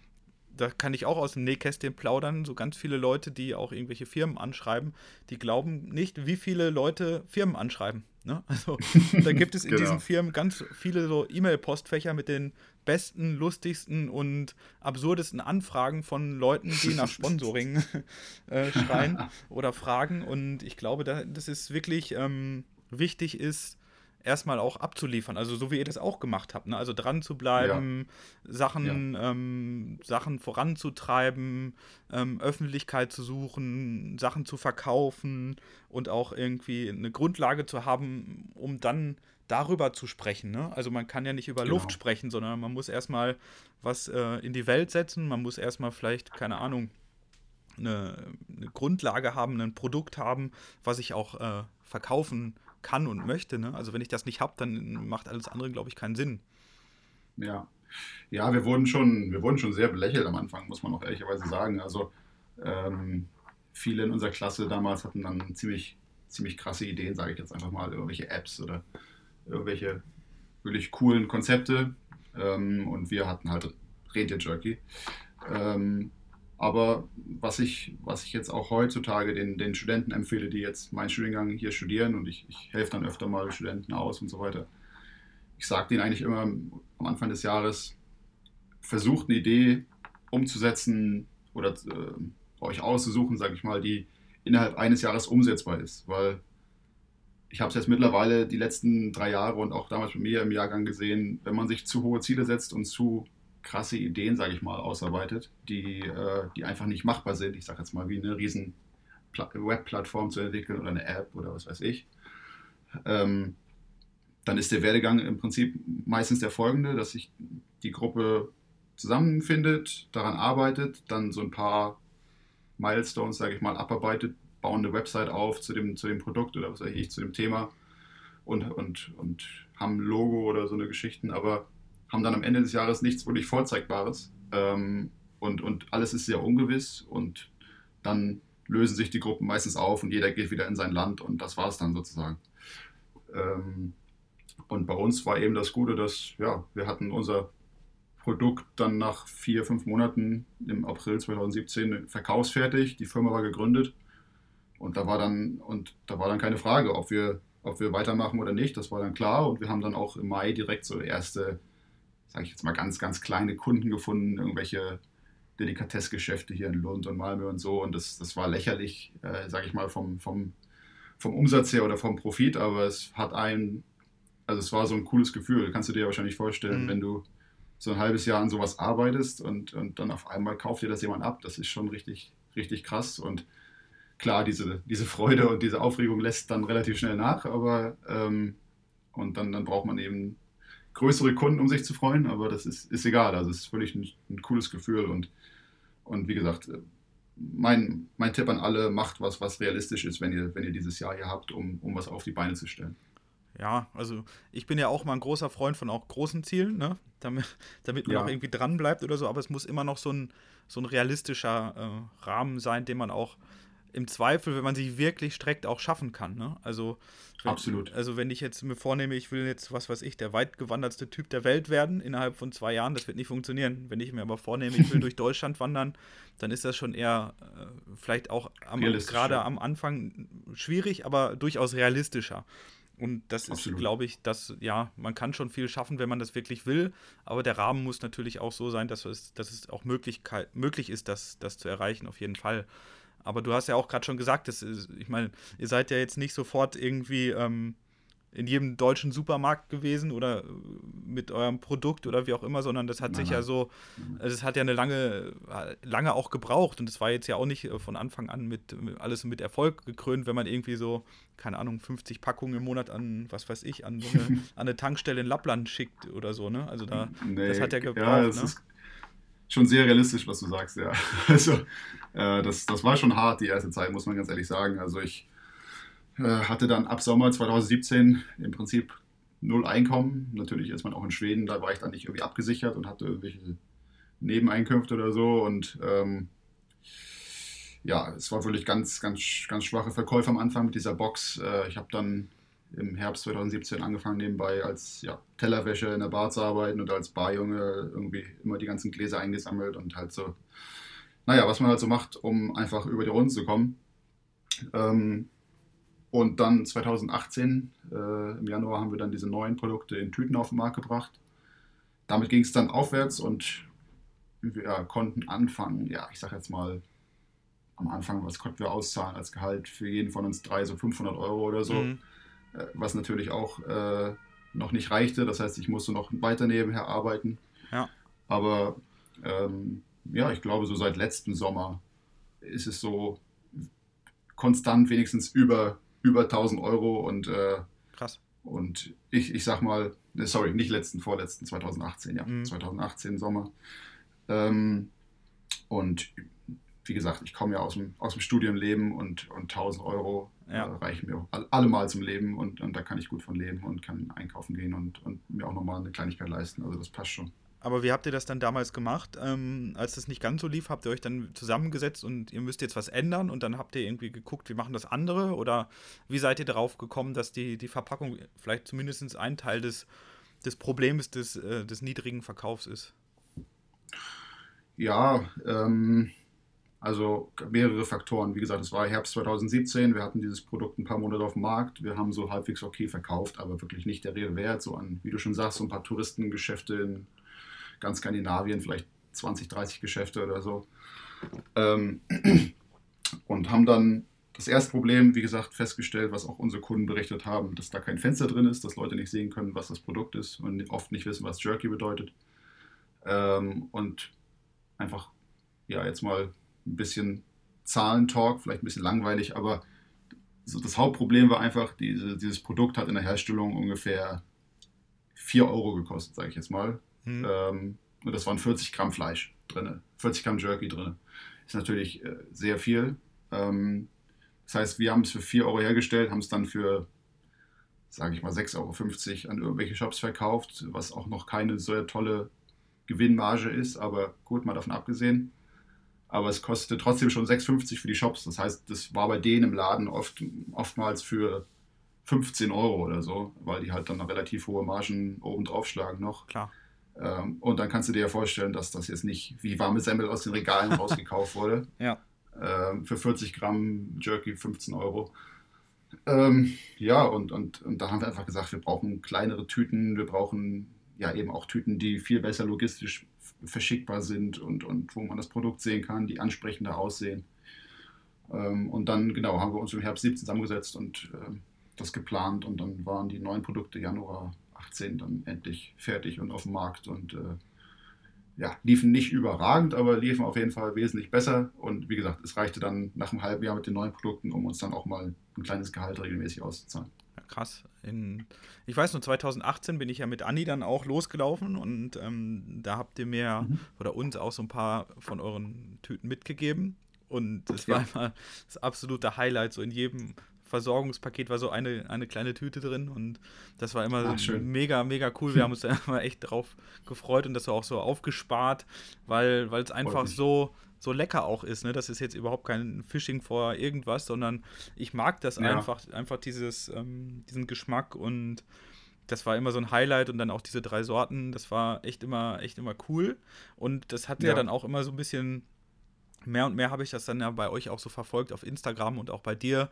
da kann ich auch aus dem Nähkästchen plaudern, so ganz viele Leute, die auch irgendwelche Firmen anschreiben, die glauben nicht, wie viele Leute Firmen anschreiben. Ne? <laughs> Also da gibt es in genau. diesen Firmen ganz viele so E-Mail-Postfächer mit den besten, lustigsten und absurdesten Anfragen von Leuten, die nach <laughs> Sponsoring <laughs> äh, schreien oder fragen. Und ich glaube, da, das ist wirklich ähm, wichtig ist, erstmal auch abzuliefern. Also so wie ihr das auch gemacht habt. Ne? Also dran zu bleiben, ja. Sachen, ja. Ähm, Sachen voranzutreiben, ähm, Öffentlichkeit zu suchen, Sachen zu verkaufen und auch irgendwie eine Grundlage zu haben, um dann darüber zu sprechen. Ne? Also man kann ja nicht über genau. Luft sprechen, sondern man muss erstmal was äh, in die Welt setzen. Man muss erstmal vielleicht, keine Ahnung, eine, eine, Grundlage haben, ein Produkt haben, was ich auch äh, verkaufen kann kann und möchte. Ne? Also wenn ich das nicht habe, dann macht alles andere, glaube ich, keinen Sinn. Ja. Ja, wir wurden schon, wir wurden schon sehr belächelt am Anfang, muss man auch ehrlicherweise sagen. Also ähm, viele in unserer Klasse damals hatten dann ziemlich, ziemlich krasse Ideen, sage ich jetzt einfach mal, irgendwelche Apps oder irgendwelche wirklich coolen Konzepte. Ähm, und wir hatten halt Rentier-Jerky. Ähm, aber was ich, was ich jetzt auch heutzutage den, den Studenten empfehle, die jetzt meinen Studiengang hier studieren und ich, ich helfe dann öfter mal Studenten aus und so weiter, ich sage denen eigentlich immer am Anfang des Jahres, versucht eine Idee umzusetzen oder äh, euch auszusuchen, sage ich mal, die innerhalb eines Jahres umsetzbar ist. Weil ich habe es jetzt mittlerweile die letzten drei Jahre und auch damals bei mir im Jahrgang gesehen, wenn man sich zu hohe Ziele setzt und zu krasse Ideen, sage ich mal, ausarbeitet, die, äh, die einfach nicht machbar sind. Ich sage jetzt mal, wie eine riesen Webplattform zu entwickeln oder eine App oder was weiß ich. Ähm, dann ist der Werdegang im Prinzip meistens der folgende, dass sich die Gruppe zusammenfindet, daran arbeitet, dann so ein paar Milestones, sage ich mal, abarbeitet, bauen eine Website auf zu dem, zu dem Produkt oder was weiß ich, zu dem Thema und, und, und haben ein Logo oder so eine Geschichten, aber haben dann am Ende des Jahres nichts wirklich Vorzeigbares ähm, und, und alles ist sehr ungewiss und dann lösen sich die Gruppen meistens auf und jeder geht wieder in sein Land und das war es dann sozusagen. Ähm, und bei uns war eben das Gute, dass ja, wir hatten unser Produkt dann nach vier, fünf Monaten im April 2017 verkaufsfertig. Die Firma war gegründet und da war dann, und da war dann keine Frage, ob wir ob wir weitermachen oder nicht. Das war dann klar und wir haben dann auch im Mai direkt so erste, sage ich jetzt mal, ganz, ganz kleine Kunden gefunden, irgendwelche Delikatessgeschäfte hier in Lund und Malmö und so. Und das, das war lächerlich, äh, sage ich mal, vom, vom, vom Umsatz her oder vom Profit, aber es hat einen, also es war so ein cooles Gefühl, kannst du dir wahrscheinlich vorstellen, mhm. wenn du so ein halbes Jahr an sowas arbeitest und, und dann auf einmal kauft dir das jemand ab. Das ist schon richtig, richtig krass. Und klar, diese, diese Freude und diese Aufregung lässt dann relativ schnell nach, aber ähm, und dann, dann braucht man eben größere Kunden, um sich zu freuen, aber das ist, ist egal. Also es ist völlig ein, ein, cooles Gefühl und, und wie gesagt, mein, mein Tipp an alle, macht was, was realistisch ist, wenn ihr, wenn ihr dieses Jahr hier habt, um, um was auf die Beine zu stellen. Ja, also ich bin ja auch mal ein großer Freund von auch großen Zielen, ne? damit, damit man ja. auch irgendwie dran bleibt oder so, aber es muss immer noch so ein, so ein realistischer äh, Rahmen sein, den man auch im Zweifel, wenn man sich wirklich streckt, auch schaffen kann. Ne? Also, wenn, Absolut. Also wenn ich jetzt mir vornehme, ich will jetzt, was weiß ich, der weitgewandertste Typ der Welt werden innerhalb von zwei Jahren, das wird nicht funktionieren. Wenn ich mir aber vornehme, ich will <laughs> durch Deutschland wandern, dann ist das schon eher äh, vielleicht auch gerade am Anfang schwierig, aber durchaus realistischer. Und das Absolut. ist, glaube ich, dass, ja, man kann schon viel schaffen, wenn man das wirklich will, aber der Rahmen muss natürlich auch so sein, dass es, dass es auch Möglichkeit, möglich ist, das, das zu erreichen, auf jeden Fall. Aber du hast ja auch gerade schon gesagt, das ist, ich meine, ihr seid ja jetzt nicht sofort irgendwie ähm, in jedem deutschen Supermarkt gewesen oder äh, mit eurem Produkt oder wie auch immer, sondern das hat nein, sich nein. ja so, das also hat ja eine lange, lange auch gebraucht und es war jetzt ja auch nicht äh, von Anfang an mit, alles mit Erfolg gekrönt, wenn man irgendwie so, keine Ahnung, 50 Packungen im Monat an, was weiß ich, an, so eine, <laughs> an eine Tankstelle in Lappland schickt oder so, ne? Also da, nee, das hat ja gebraucht. Ja, das ne? Schon sehr realistisch, was du sagst, ja. <laughs> Also äh, das, das war schon hart, die erste Zeit, muss man ganz ehrlich sagen. Also ich äh, hatte dann ab Sommer 2017 im Prinzip null Einkommen. Natürlich ist man auch in Schweden, da war ich dann nicht irgendwie abgesichert und hatte irgendwelche Nebeneinkünfte oder so. Und ähm, ja, es war wirklich ganz, ganz, ganz schwache Verkäufe am Anfang mit dieser Box. Äh, ich habe dann im Herbst 2017 angefangen, nebenbei als ja, Tellerwäsche in der Bar zu arbeiten und als Barjunge irgendwie immer die ganzen Gläser eingesammelt und halt so, naja, was man halt so macht, um einfach über die Runden zu kommen. Ähm, und dann 2018, äh, im Januar, haben wir dann diese neuen Produkte in Tüten auf den Markt gebracht. Damit ging es dann aufwärts und wir konnten anfangen, ja, ich sag jetzt mal, am Anfang, was konnten wir auszahlen als Gehalt für jeden von uns drei, so 500 Euro oder so. Mhm. Äh, was natürlich auch äh, noch nicht reichte. Das heißt, ich musste noch weiter nebenher arbeiten. Ja. Aber ähm, ja, ich glaube, so seit letzten Sommer ist es so konstant wenigstens über über 1000 Euro und äh, krass. Und ich, ich sag mal, ne, sorry, nicht letzten, vorletzten, 2018, ja, mhm. 2018 Sommer. Ähm, und wie gesagt, ich komme ja aus dem, aus dem Studienleben und, und 1000 Euro ja. äh, reichen mir allemal zum Leben und, und da kann ich gut von leben und kann einkaufen gehen und, und mir auch nochmal eine Kleinigkeit leisten. Also das passt schon. Aber wie habt ihr das dann damals gemacht? Ähm, als das nicht ganz so lief, habt ihr euch dann zusammengesetzt und ihr müsst jetzt was ändern und dann habt ihr irgendwie geguckt, wie machen das andere? Oder wie seid ihr darauf gekommen, dass die, die Verpackung vielleicht zumindest ein Teil des, des Problems des, äh, des niedrigen Verkaufs ist? Ja, ähm, also mehrere Faktoren. Wie gesagt, es war Herbst 2017. Wir hatten dieses Produkt ein paar Monate auf dem Markt. Wir haben so halbwegs okay verkauft, aber wirklich nicht der Rede wert. So an, wie du schon sagst, so ein paar Touristengeschäfte in ganz Skandinavien, vielleicht 20, 30 Geschäfte oder so. Ähm, <clears throat> und haben dann das erste Problem, wie gesagt, festgestellt, was auch unsere Kunden berichtet haben, dass da kein Fenster drin ist, dass Leute nicht sehen können, was das Produkt ist und oft nicht wissen, was Jerky bedeutet. Ähm, und einfach, ja, jetzt mal ein bisschen Zahlentalk, vielleicht ein bisschen langweilig, aber so das Hauptproblem war einfach, diese, dieses Produkt hat in der Herstellung ungefähr 4 Euro gekostet, sage ich jetzt mal. Mhm. Ähm, und das waren 40 Gramm Fleisch drin, 40 Gramm Jerky drin. Ist natürlich äh, sehr viel. Ähm, das heißt, wir haben es für 4 Euro hergestellt, haben es dann für, sage ich mal, 6,50 Euro an irgendwelche Shops verkauft, was auch noch keine so tolle Gewinnmarge ist, aber gut, mal davon abgesehen. Aber es kostete trotzdem schon 6,50 für die Shops. Das heißt, das war bei denen im Laden oft, oftmals für 15 Euro oder so, weil die halt dann relativ hohe Margen oben drauf schlagen noch. Klar. Ähm, und dann kannst du dir ja vorstellen, dass das jetzt nicht wie warme Semmel aus den Regalen <laughs> rausgekauft wurde. Ja. Ähm, für 40 Gramm Jerky 15 Euro. Ähm, ja, und, und, und da haben wir einfach gesagt, wir brauchen kleinere Tüten, wir brauchen ja eben auch Tüten, die viel besser logistisch verschickbar sind und, und wo man das Produkt sehen kann, die ansprechender aussehen. Ähm, und dann, genau, haben wir uns im Herbst 17 zusammengesetzt und äh, das geplant und dann waren die neuen Produkte Januar 18 dann endlich fertig und auf dem Markt und äh, ja, liefen nicht überragend, aber liefen auf jeden Fall wesentlich besser. Und wie gesagt, es reichte dann nach einem halben Jahr mit den neuen Produkten, um uns dann auch mal ein kleines Gehalt regelmäßig auszuzahlen. Krass. In, ich weiß nur, 2018 bin ich ja mit Anni dann auch losgelaufen und ähm, da habt ihr mir mhm. oder uns auch so ein paar von euren Tüten mitgegeben. Und es ja. war immer das absolute Highlight, so in jedem Versorgungspaket war so eine, eine kleine Tüte drin und das war immer Ach, mega, mega cool. Wir haben uns da <laughs> immer echt drauf gefreut und das war auch so aufgespart, weil es einfach so, so lecker auch ist. Ne? Das ist jetzt überhaupt kein Phishing vor irgendwas, sondern ich mag das ja. einfach, einfach dieses, ähm, diesen Geschmack und das war immer so ein Highlight und dann auch diese drei Sorten, das war echt immer, echt immer cool. Und das hat ja, ja dann auch immer so ein bisschen mehr und mehr habe ich das dann ja bei euch auch so verfolgt auf Instagram und auch bei dir,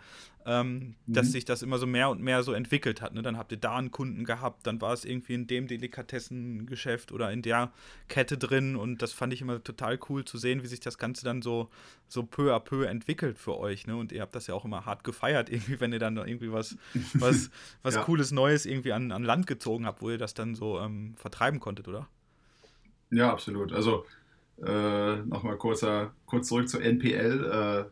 ähm, mhm. dass sich das immer so mehr und mehr so entwickelt hat. Ne? Dann habt ihr da einen Kunden gehabt, dann war es irgendwie in dem Delikatessengeschäft oder in der Kette drin und das fand ich immer total cool zu sehen, wie sich das Ganze dann so, so peu à peu entwickelt für euch. Ne? Und ihr habt das ja auch immer hart gefeiert, <laughs> irgendwie, wenn ihr dann irgendwie was, was, <laughs> was ja. Cooles Neues irgendwie an, an Land gezogen habt, wo ihr das dann so ähm, vertreiben konntet, oder? Ja, absolut. Also äh, Nochmal kurzer, kurz zurück zur NPL. Äh,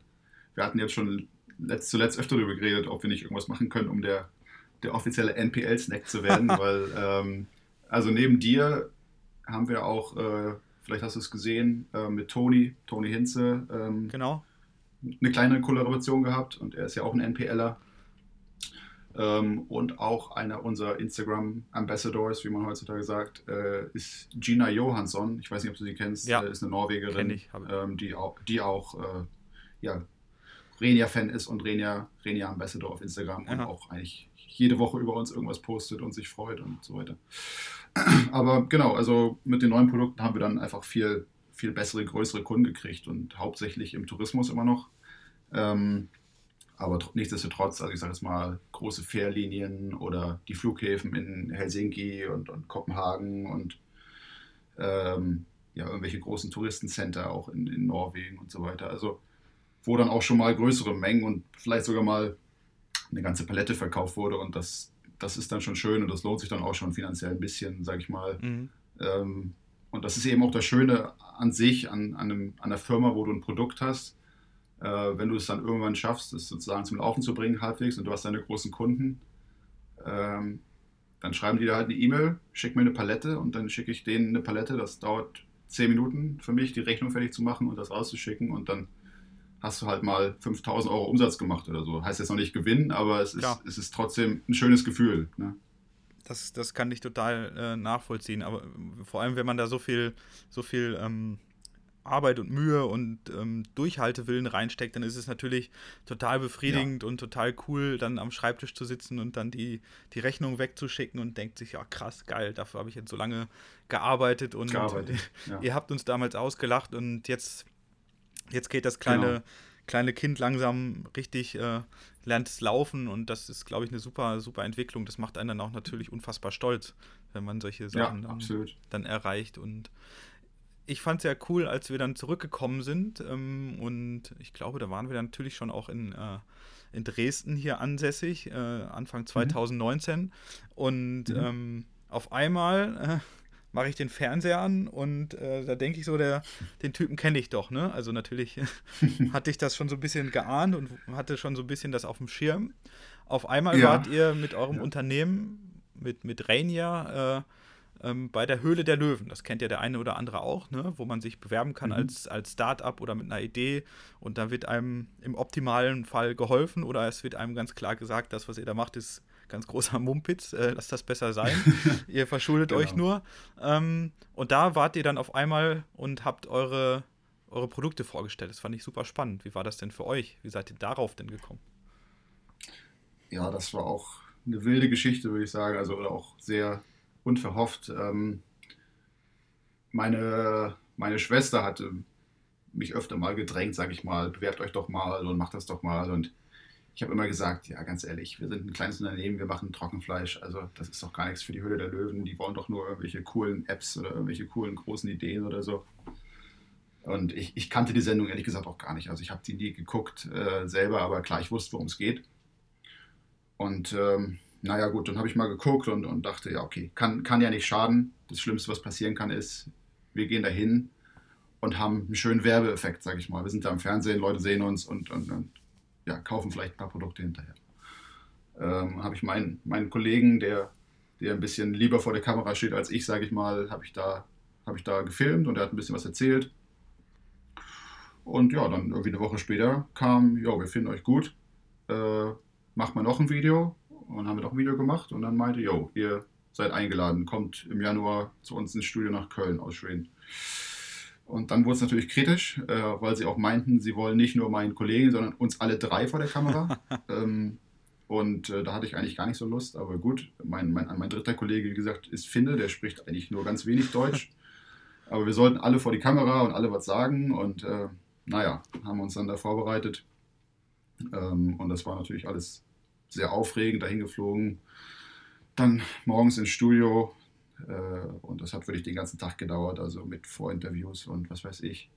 wir hatten jetzt schon letzt, zuletzt öfter darüber geredet, ob wir nicht irgendwas machen können, um der, der offizielle NPL-Snack zu werden, <laughs> weil ähm, also neben dir haben wir auch, äh, vielleicht hast du es gesehen, äh, mit Toni, Toni Hinze, ähm, genau. eine kleine Kollaboration gehabt und er ist ja auch ein NPLer. Ähm, und auch einer unserer Instagram Ambassadors, wie man heutzutage sagt, äh, ist Gina Johansson. Ich weiß nicht, ob du sie kennst. Ja. Äh, ist eine Norwegerin, ich, ähm, die auch, die auch äh, ja, Renia-Fan ist und Renia, Renia Ambassador auf Instagram Aha. und auch eigentlich jede Woche über uns irgendwas postet und sich freut und so weiter. <clears throat> Aber genau, also mit den neuen Produkten haben wir dann einfach viel, viel bessere, größere Kunden gekriegt und hauptsächlich im Tourismus immer noch. Ähm, aber nichtsdestotrotz, also ich sage jetzt mal, große Fährlinien oder die Flughäfen in Helsinki und, und Kopenhagen und ähm, ja, irgendwelche großen Touristencenter auch in, in Norwegen und so weiter. Also wo dann auch schon mal größere Mengen und vielleicht sogar mal eine ganze Palette verkauft wurde und das, das ist dann schon schön und das lohnt sich dann auch schon finanziell ein bisschen, sage ich mal. Mhm. Ähm, und das ist eben auch das Schöne an sich, an, an, einem, an einer Firma, wo du ein Produkt hast, wenn du es dann irgendwann schaffst, es sozusagen zum Laufen zu bringen halbwegs und du hast deine großen Kunden, ähm, dann schreiben die da halt eine E-Mail, schick mir eine Palette und dann schicke ich denen eine Palette. Das dauert zehn Minuten für mich, die Rechnung fertig zu machen und das rauszuschicken und dann hast du halt mal 5000 Euro Umsatz gemacht oder so. Heißt jetzt noch nicht gewinnen, aber es ist, es ist trotzdem ein schönes Gefühl. Ne? Das, das kann ich total äh, nachvollziehen. Aber vor allem, wenn man da so viel, so viel ähm, Arbeit und Mühe und ähm, Durchhaltewillen reinsteckt, dann ist es natürlich total befriedigend ja. und total cool, dann am Schreibtisch zu sitzen und dann die, die Rechnung wegzuschicken und denkt sich, ja krass, geil, dafür habe ich jetzt so lange gearbeitet und gearbeitet, <laughs> ja. ihr habt uns damals ausgelacht und jetzt, jetzt geht das kleine, genau. kleine Kind langsam richtig, äh, lernt es laufen und das ist, glaube ich, eine super, super Entwicklung. Das macht einen dann auch natürlich unfassbar stolz, wenn man solche Sachen ja, dann, dann erreicht und ich fand es ja cool, als wir dann zurückgekommen sind. Ähm, und ich glaube, da waren wir dann natürlich schon auch in, äh, in Dresden hier ansässig, äh, Anfang 2019. Mhm. Und mhm. Ähm, auf einmal äh, mache ich den Fernseher an und äh, da denke ich so, der, den Typen kenne ich doch. Ne? Also natürlich <laughs> hatte ich das schon so ein bisschen geahnt und hatte schon so ein bisschen das auf dem Schirm. Auf einmal ja. wart ihr mit eurem ja. Unternehmen, mit, mit Rainier, äh, ähm, bei der Höhle der Löwen. Das kennt ja der eine oder andere auch, ne? wo man sich bewerben kann mhm. als, als Start-up oder mit einer Idee und da wird einem im optimalen Fall geholfen oder es wird einem ganz klar gesagt, das, was ihr da macht, ist ganz großer Mumpitz, äh, lasst das besser sein. <laughs> ihr verschuldet genau. euch nur. Ähm, und da wart ihr dann auf einmal und habt eure, eure Produkte vorgestellt. Das fand ich super spannend. Wie war das denn für euch? Wie seid ihr darauf denn gekommen? Ja, das war auch eine wilde Geschichte, würde ich sagen. Also oder auch sehr unverhofft. Ähm, meine, meine Schwester hatte mich öfter mal gedrängt, sage ich mal, bewerbt euch doch mal und macht das doch mal. Und ich habe immer gesagt, ja, ganz ehrlich, wir sind ein kleines Unternehmen, wir machen Trockenfleisch. Also das ist doch gar nichts für die Höhle der Löwen. Die wollen doch nur irgendwelche coolen Apps oder irgendwelche coolen großen Ideen oder so. Und ich, ich kannte die Sendung ehrlich gesagt auch gar nicht. Also ich habe die nie geguckt äh, selber, aber klar, ich wusste, worum es geht. Und ähm, naja gut, dann habe ich mal geguckt und, und dachte, ja, okay, kann, kann ja nicht schaden. Das Schlimmste, was passieren kann, ist, wir gehen dahin und haben einen schönen Werbeeffekt, sage ich mal. Wir sind da im Fernsehen, Leute sehen uns und, und, und ja, kaufen vielleicht ein paar Produkte hinterher. Ähm, habe ich meinen, meinen Kollegen, der, der ein bisschen lieber vor der Kamera steht als ich, sage ich mal, habe ich, da, hab ich da gefilmt und er hat ein bisschen was erzählt. Und ja, dann irgendwie eine Woche später kam, ja, wir finden euch gut, äh, macht mal noch ein Video. Und haben wir noch ein Video gemacht und dann meinte, jo, ihr seid eingeladen, kommt im Januar zu uns ins Studio nach Köln aus Schweden. Und dann wurde es natürlich kritisch, äh, weil sie auch meinten, sie wollen nicht nur meinen Kollegen, sondern uns alle drei vor der Kamera. <laughs> ähm, und äh, da hatte ich eigentlich gar nicht so Lust, aber gut, mein, mein, mein dritter Kollege, wie gesagt, ist Finne, der spricht eigentlich nur ganz wenig Deutsch. <laughs> aber wir sollten alle vor die Kamera und alle was sagen und äh, naja, haben uns dann da vorbereitet. Ähm, und das war natürlich alles sehr aufregend, dahin geflogen. Dann morgens ins Studio, äh, und das hat wirklich den ganzen Tag gedauert, also mit Vorinterviews und was weiß ich.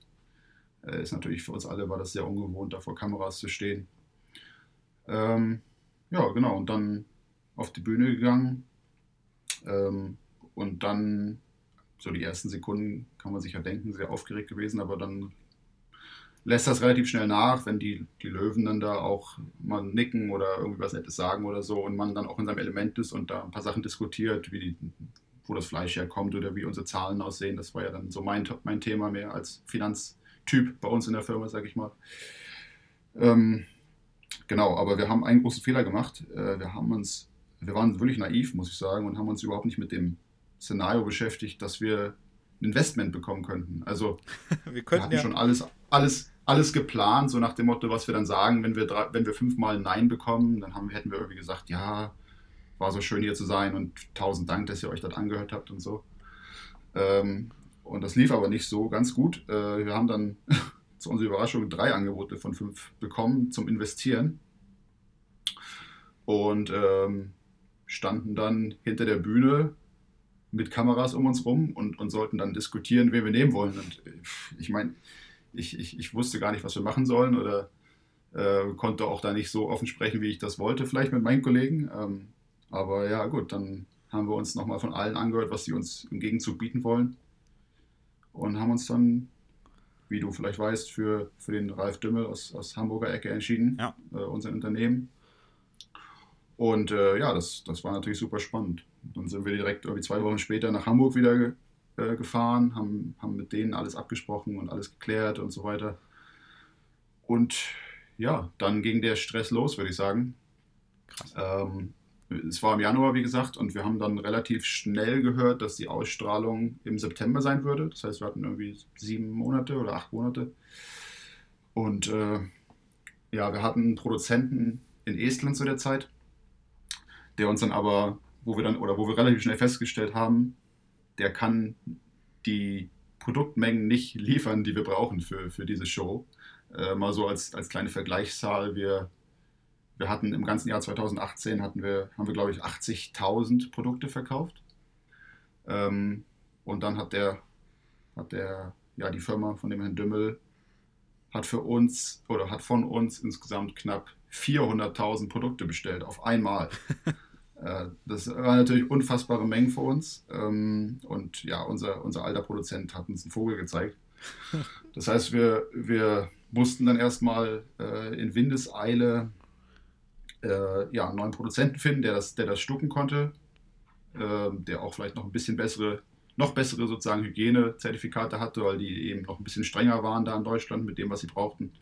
Äh, ist natürlich für uns alle war das sehr ungewohnt, da vor Kameras zu stehen. Ähm, ja, genau, und dann auf die Bühne gegangen. Ähm, und dann, so die ersten Sekunden, kann man sich ja denken, sehr aufgeregt gewesen, aber dann lässt das relativ schnell nach, wenn die, die Löwen dann da auch mal nicken oder irgendwie was Nettes sagen oder so und man dann auch in seinem Element ist und da ein paar Sachen diskutiert, wie die wo das Fleisch herkommt oder wie unsere Zahlen aussehen. Das war ja dann so mein, mein Thema mehr als Finanztyp bei uns in der Firma, sage ich mal. Ähm, genau, aber wir haben einen großen Fehler gemacht. Äh, wir haben uns, wir waren wirklich naiv, muss ich sagen, und haben uns überhaupt nicht mit dem Szenario beschäftigt, dass wir ein Investment bekommen könnten. Also <laughs> wir, wir hatten ja. schon alles, alles, alles geplant, so nach dem Motto, was wir dann sagen, wenn wir, drei, wenn wir fünfmal Nein bekommen, dann haben, hätten wir irgendwie gesagt, ja, war so schön hier zu sein und tausend Dank, dass ihr euch das angehört habt und so. Ähm, und das lief aber nicht so ganz gut. Äh, wir haben dann <laughs> zu unserer Überraschung drei Angebote von fünf bekommen zum Investieren und ähm, standen dann hinter der Bühne mit Kameras um uns rum und, und sollten dann diskutieren, wen wir nehmen wollen. Und äh, ich meine, ich, ich, ich wusste gar nicht, was wir machen sollen oder äh, konnte auch da nicht so offen sprechen, wie ich das wollte, vielleicht mit meinen Kollegen. Ähm, aber ja, gut, dann haben wir uns nochmal von allen angehört, was sie uns im Gegenzug bieten wollen. Und haben uns dann, wie du vielleicht weißt, für, für den Ralf Dümmel aus, aus Hamburger Ecke entschieden, ja. äh, unser Unternehmen. Und äh, ja, das, das war natürlich super spannend. Dann sind wir direkt irgendwie zwei Wochen später nach Hamburg wieder äh, gefahren, haben, haben mit denen alles abgesprochen und alles geklärt und so weiter. Und ja, dann ging der Stress los, würde ich sagen. Krass. Ähm, es war im Januar, wie gesagt, und wir haben dann relativ schnell gehört, dass die Ausstrahlung im September sein würde. Das heißt, wir hatten irgendwie sieben Monate oder acht Monate. Und äh, ja, wir hatten einen Produzenten in Estland zu der Zeit, der uns dann aber, wo wir dann, oder wo wir relativ schnell festgestellt haben, der kann die Produktmengen nicht liefern, die wir brauchen für, für diese Show. Äh, mal so als, als kleine Vergleichszahl, wir wir hatten im ganzen Jahr 2018 hatten wir, haben wir, glaube ich, 80.000 Produkte verkauft. Ähm, und dann hat der, hat der, ja, die Firma von dem Herrn Dümmel hat für uns oder hat von uns insgesamt knapp 400.000 Produkte bestellt auf einmal. <laughs> äh, das war natürlich unfassbare Mengen für uns. Ähm, und ja, unser, unser alter Produzent hat uns einen Vogel gezeigt. <laughs> Das heißt, wir, wir mussten dann erstmal äh, in Windeseile äh, ja, einen neuen Produzenten finden, der das, der das stucken konnte, äh, der auch vielleicht noch ein bisschen bessere, noch bessere sozusagen Hygienezertifikate hatte, weil die eben noch ein bisschen strenger waren da in Deutschland mit dem, was sie brauchten.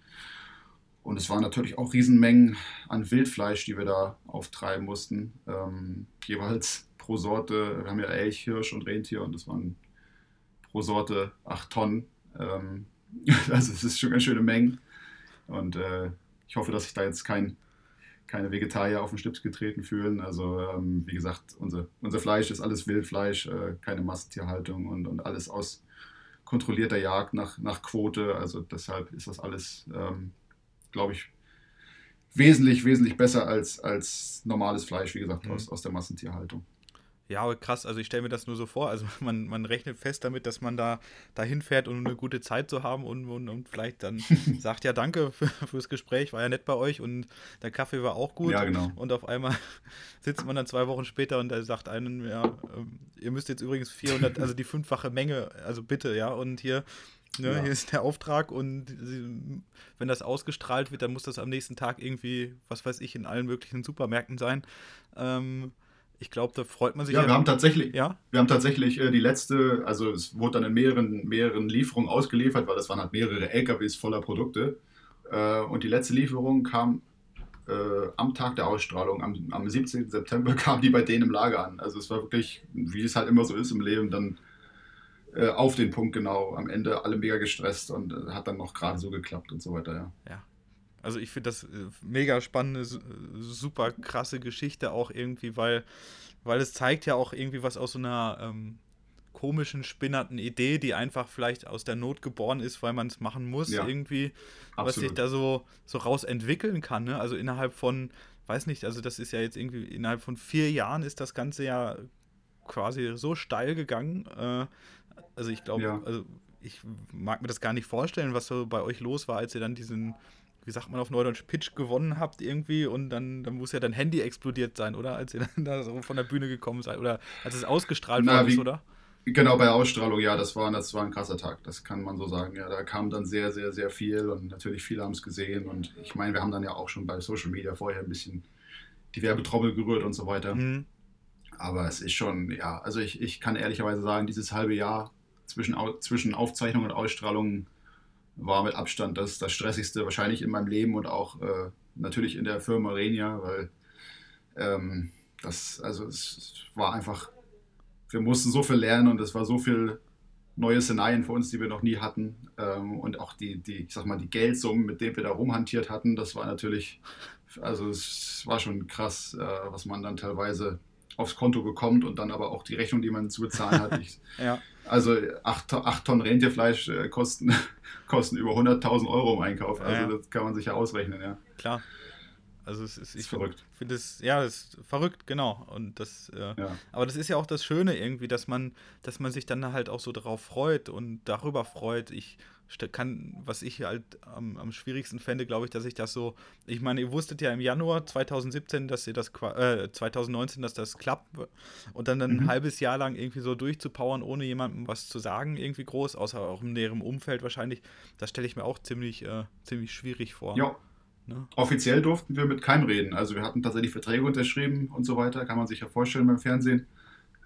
Und es waren natürlich auch Riesenmengen an Wildfleisch, die wir da auftreiben mussten. Ähm, jeweils pro Sorte, wir haben ja Elch, Hirsch und Rentier und das waren pro Sorte 8 Tonnen. Ähm, <laughs> also es ist schon ganz schöne Mengen. Und äh, ich hoffe, dass ich da jetzt kein keine Vegetarier auf den Schlips getreten fühlen. Also ähm, wie gesagt, unser, unser Fleisch ist alles Wildfleisch, äh, keine Massentierhaltung und, und alles aus kontrollierter Jagd nach, nach Quote. Also deshalb ist das alles, ähm, glaube ich, wesentlich, wesentlich besser als, als normales Fleisch, wie gesagt, mhm. aus, aus der Massentierhaltung. Ja, aber krass, also ich stelle mir das nur so vor, also <laughs> man, man rechnet fest damit, dass man da dahin fährt, um eine gute Zeit zu haben und, und, und vielleicht dann <laughs> sagt, ja, danke für, fürs Gespräch, war ja nett bei euch und der Kaffee war auch gut. Ja, genau. Und auf einmal <laughs> sitzt man dann zwei Wochen später und er sagt einem, ja, ähm, ihr müsst jetzt übrigens 400, also die fünffache Menge, also bitte, ja, und hier Ne, ja. Hier ist der Auftrag und wenn das ausgestrahlt wird, dann muss das am nächsten Tag irgendwie, was weiß ich, in allen möglichen Supermärkten sein. Ähm, ich glaube, da freut man sich. Ja, ja, wir haben tatsächlich, ja? wir haben tatsächlich äh, die letzte, also es wurde dann in mehreren, mehreren Lieferungen ausgeliefert, weil das waren halt mehrere LKWs voller Produkte. Äh, und die letzte Lieferung kam äh, am Tag der Ausstrahlung, am, am 17. September <laughs> kam die bei denen im Lager an. Also es war wirklich, wie es halt immer so ist im Leben, dann äh, auf den Punkt genau. Am Ende alle mega gestresst und äh, hat dann noch gerade so geklappt und so weiter, ja. Ja, also ich finde das äh, mega spannende, super krasse Geschichte auch irgendwie, weil, weil es zeigt ja auch irgendwie was aus so einer ähm, komischen, spinnerten Idee, die einfach vielleicht aus der Not geboren ist, weil man es machen muss, ja, irgendwie, absolut. was sich da so, so raus entwickeln kann. Ne? Also innerhalb von, weiß nicht, also das ist ja jetzt irgendwie, innerhalb von vier Jahren ist das Ganze ja quasi so steil gegangen. Äh, also ich glaube, ja. also ich mag mir das gar nicht vorstellen, was so bei euch los war, als ihr dann diesen wie sagt man auf Neudeutsch, Pitch gewonnen habt irgendwie und dann, dann muss ja dein Handy explodiert sein, oder? Als ihr <laughs> dann da so von der Bühne gekommen seid oder als es ausgestrahlt worden ist, oder? Genau, bei Ausstrahlung, ja, das war, das war ein krasser Tag, das kann man so sagen. Ja, da kam dann sehr, sehr, sehr viel und natürlich viele haben es gesehen und ich meine, wir haben dann ja auch schon bei Social Media vorher ein bisschen die Werbetrommel gerührt und so weiter. Mhm. Aber es ist schon, ja, also ich, ich kann ehrlicherweise sagen, dieses halbe Jahr zwischen, zwischen Aufzeichnung und Ausstrahlung war mit Abstand das, das stressigste wahrscheinlich in meinem Leben und auch äh, natürlich in der Firma Renia, weil ähm, das, also es war einfach, wir mussten so viel lernen und es war so viel neue Szenarien für uns, die wir noch nie hatten. Ähm, und auch die, die, ich sag mal, die Geldsummen, mit denen wir da rumhantiert hatten, das war natürlich, also es war schon krass, äh, was man dann teilweise aufs Konto bekommt und dann aber auch die Rechnung, die man zu bezahlen hat. Ich, <laughs> ja. Also 8, 8 Tonnen Rentierfleisch äh, kosten, <laughs> kosten über 100.000 Euro im Einkauf. Also ja. das kann man sich ja ausrechnen, ja. Klar. Also es ist, ich finde find es, ja, es ist verrückt, genau. Und das, äh, ja. aber das ist ja auch das Schöne irgendwie, dass man, dass man sich dann halt auch so darauf freut und darüber freut. Ich kann, was ich halt am, am schwierigsten fände, glaube ich, dass ich das so, ich meine, ihr wusstet ja im Januar 2017, dass ihr das, äh, 2019, dass das klappt und dann, dann mhm. ein halbes Jahr lang irgendwie so durchzupowern, ohne jemandem was zu sagen, irgendwie groß, außer auch im näheren Umfeld wahrscheinlich, das stelle ich mir auch ziemlich, äh, ziemlich schwierig vor. Ja. Ne? Offiziell durften wir mit keinem reden. Also wir hatten tatsächlich Verträge unterschrieben und so weiter, kann man sich ja vorstellen beim Fernsehen.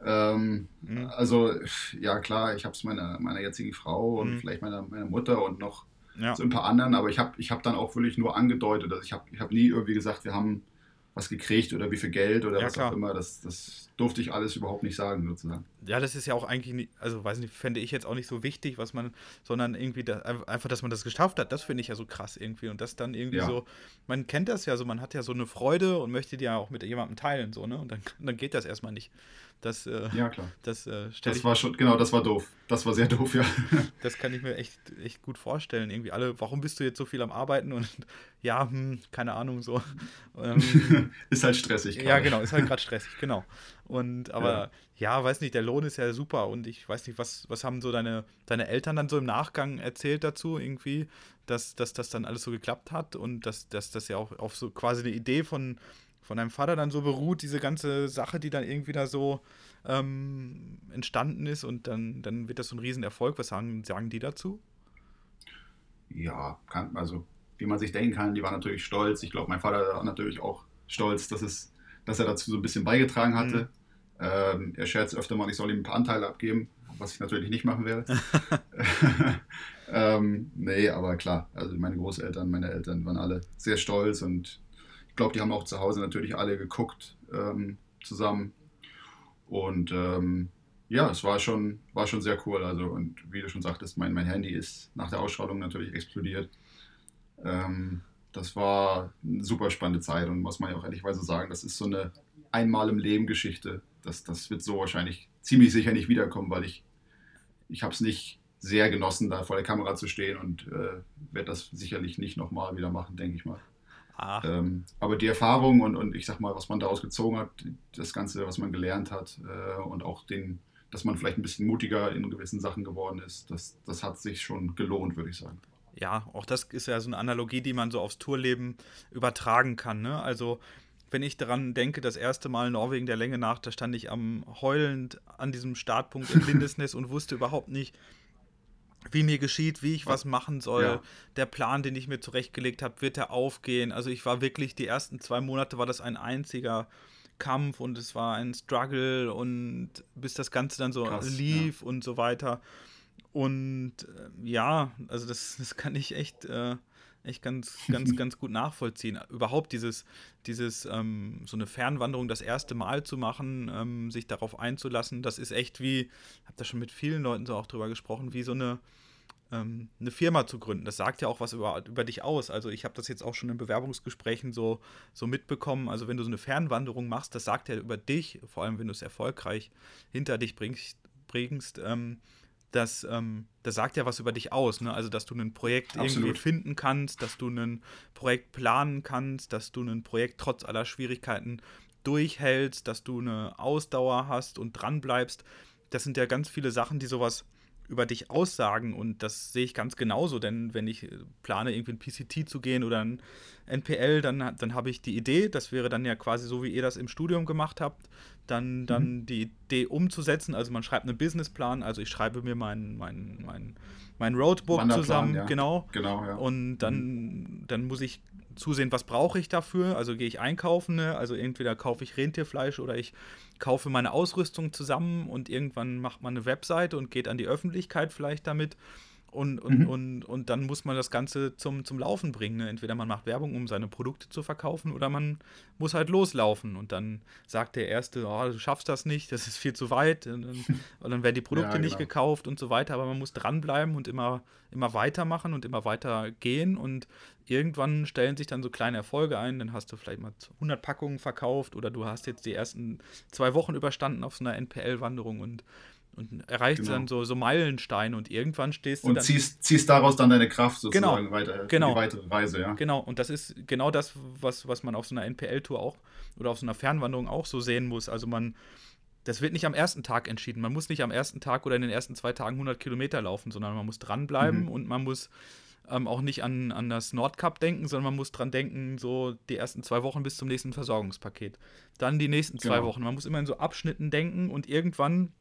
Ähm, mhm. Also, ja, klar, ich habe es meiner, meiner jetzigen Frau und mhm. vielleicht meiner, meiner Mutter und noch ja. so ein paar anderen, aber ich habe ich hab dann auch wirklich nur angedeutet, dass ich habe ich hab nie irgendwie gesagt, wir haben was gekriegt oder wie viel Geld oder ja, was klar. auch immer. Das, das durfte ich alles überhaupt nicht sagen, sozusagen. Ja, das ist ja auch eigentlich, nicht, also weiß nicht, fände ich jetzt auch nicht so wichtig, was man, sondern irgendwie da, einfach, dass man das geschafft hat, das finde ich ja so krass irgendwie. Und das dann irgendwie ja. so, man kennt das ja so, man hat ja so eine Freude und möchte die ja auch mit jemandem teilen, so, ne? Und dann, dann geht das erstmal nicht. Das, äh, ja, klar. Das, äh, das war schon, genau, das war doof. Das war sehr doof, ja. <laughs> das kann ich mir echt, echt gut vorstellen. Irgendwie alle, warum bist du jetzt so viel am Arbeiten? Und <laughs> ja, hm, keine Ahnung, so. Ähm, <laughs> ist halt stressig. Grade. Ja, genau, ist halt gerade stressig, genau. Und aber ja. ja. weiß nicht, der Lohn ist ja super und ich weiß nicht, was, was haben so deine, deine Eltern dann so im Nachgang erzählt dazu, irgendwie, dass, dass das dann alles so geklappt hat und dass, dass das ja auch auf so quasi eine Idee von von deinem Vater dann so beruht, diese ganze Sache, die dann irgendwie da so ähm, entstanden ist und dann, dann wird das so ein Riesenerfolg. Was sagen, sagen die dazu? Ja, kann, also wie man sich denken kann, die waren natürlich stolz. Ich glaube, mein Vater war natürlich auch stolz, dass, es, dass er dazu so ein bisschen beigetragen hatte. Mhm. Ähm, er scherzt öfter mal, ich soll ihm ein paar Anteile abgeben, was ich natürlich nicht machen werde. <laughs> <laughs> ähm, nee, aber klar, also meine Großeltern, meine Eltern waren alle sehr stolz und glaube, die haben auch zu Hause natürlich alle geguckt ähm, zusammen. Und ähm, ja, es war schon, war schon sehr cool. Also, und wie du schon sagtest, mein, mein Handy ist nach der Ausstrahlung natürlich explodiert. Ähm, das war eine super spannende Zeit und muss man ja auch ehrlichweise sagen, das ist so eine einmal im Leben Geschichte. Das, das wird so wahrscheinlich ziemlich sicher nicht wiederkommen, weil ich, ich habe es nicht sehr genossen, da vor der Kamera zu stehen und äh, werde das sicherlich nicht nochmal wieder machen, denke ich mal. Ähm, aber die Erfahrung und, und ich sag mal, was man daraus gezogen hat, das Ganze, was man gelernt hat äh, und auch den, dass man vielleicht ein bisschen mutiger in gewissen Sachen geworden ist, das, das hat sich schon gelohnt, würde ich sagen. Ja, auch das ist ja so eine Analogie, die man so aufs Tourleben übertragen kann. Ne? Also wenn ich daran denke, das erste Mal Norwegen der Länge nach, da stand ich am heulend an diesem Startpunkt in <laughs> Lindesnes und wusste überhaupt nicht, wie mir geschieht, wie ich was machen soll. Ja. Der Plan, den ich mir zurechtgelegt habe, wird er aufgehen. Also ich war wirklich, die ersten zwei Monate war das ein einziger Kampf und es war ein Struggle und bis das Ganze dann so Krass, lief ja. und so weiter. Und äh, ja, also das, <laughs> das kann ich echt, äh, echt ganz, ganz, <laughs> ganz gut nachvollziehen. Überhaupt dieses, dieses, ähm, so eine Fernwanderung das erste Mal zu machen, ähm, sich darauf einzulassen, das ist echt wie, ich habe da schon mit vielen Leuten so auch drüber gesprochen, wie so eine, ähm, eine Firma zu gründen. Das sagt ja auch was über, über dich aus. Also ich habe das jetzt auch schon in Bewerbungsgesprächen so, so mitbekommen. Also wenn du so eine Fernwanderung machst, das sagt ja über dich, vor allem wenn du es erfolgreich hinter dich bringst, bringst ähm, das, ähm, das sagt ja was über dich aus. Ne? Also, dass du ein Projekt Absolut. irgendwie finden kannst, dass du ein Projekt planen kannst, dass du ein Projekt trotz aller Schwierigkeiten durchhältst, dass du eine Ausdauer hast und dranbleibst. Das sind ja ganz viele Sachen, die sowas über dich aussagen und das sehe ich ganz genauso, denn wenn ich plane, irgendwie ein PCT zu gehen oder ein NPL, dann, dann habe ich die Idee, das wäre dann ja quasi so, wie ihr das im Studium gemacht habt, dann, dann mhm. die Idee umzusetzen. Also man schreibt einen Businessplan, also ich schreibe mir mein, mein, mein, mein Roadbook zusammen, ja. genau. genau ja. Und dann, mhm. dann muss ich zusehen, was brauche ich dafür. Also gehe ich einkaufen, ne? also entweder kaufe ich Rentierfleisch oder ich kaufe meine Ausrüstung zusammen und irgendwann macht man eine Webseite und geht an die Öffentlichkeit vielleicht damit. Und, und, mhm. und, und dann muss man das Ganze zum, zum Laufen bringen. Ne? Entweder man macht Werbung, um seine Produkte zu verkaufen, oder man muss halt loslaufen. Und dann sagt der Erste, oh, du schaffst das nicht, das ist viel zu weit. Und dann, <laughs> und dann werden die Produkte ja, genau. nicht gekauft und so weiter. Aber man muss dranbleiben und immer, immer weitermachen und immer weiter gehen. Und irgendwann stellen sich dann so kleine Erfolge ein. Dann hast du vielleicht mal 100 Packungen verkauft oder du hast jetzt die ersten zwei Wochen überstanden auf so einer NPL-Wanderung und und erreicht genau. dann so, so Meilensteine und irgendwann stehst du und dann. Ziehst, ziehst daraus dann deine Kraft sozusagen genau, weiter genau. die weitere Reise, ja. Genau, und das ist genau das, was, was man auf so einer NPL-Tour auch oder auf so einer Fernwanderung auch so sehen muss. Also man, das wird nicht am ersten Tag entschieden. Man muss nicht am ersten Tag oder in den ersten zwei Tagen 100 Kilometer laufen, sondern man muss dranbleiben mhm. und man muss ähm, auch nicht an, an das Nordcup denken, sondern man muss dran denken, so die ersten zwei Wochen bis zum nächsten Versorgungspaket. Dann die nächsten zwei genau. Wochen. Man muss immer in so Abschnitten denken und irgendwann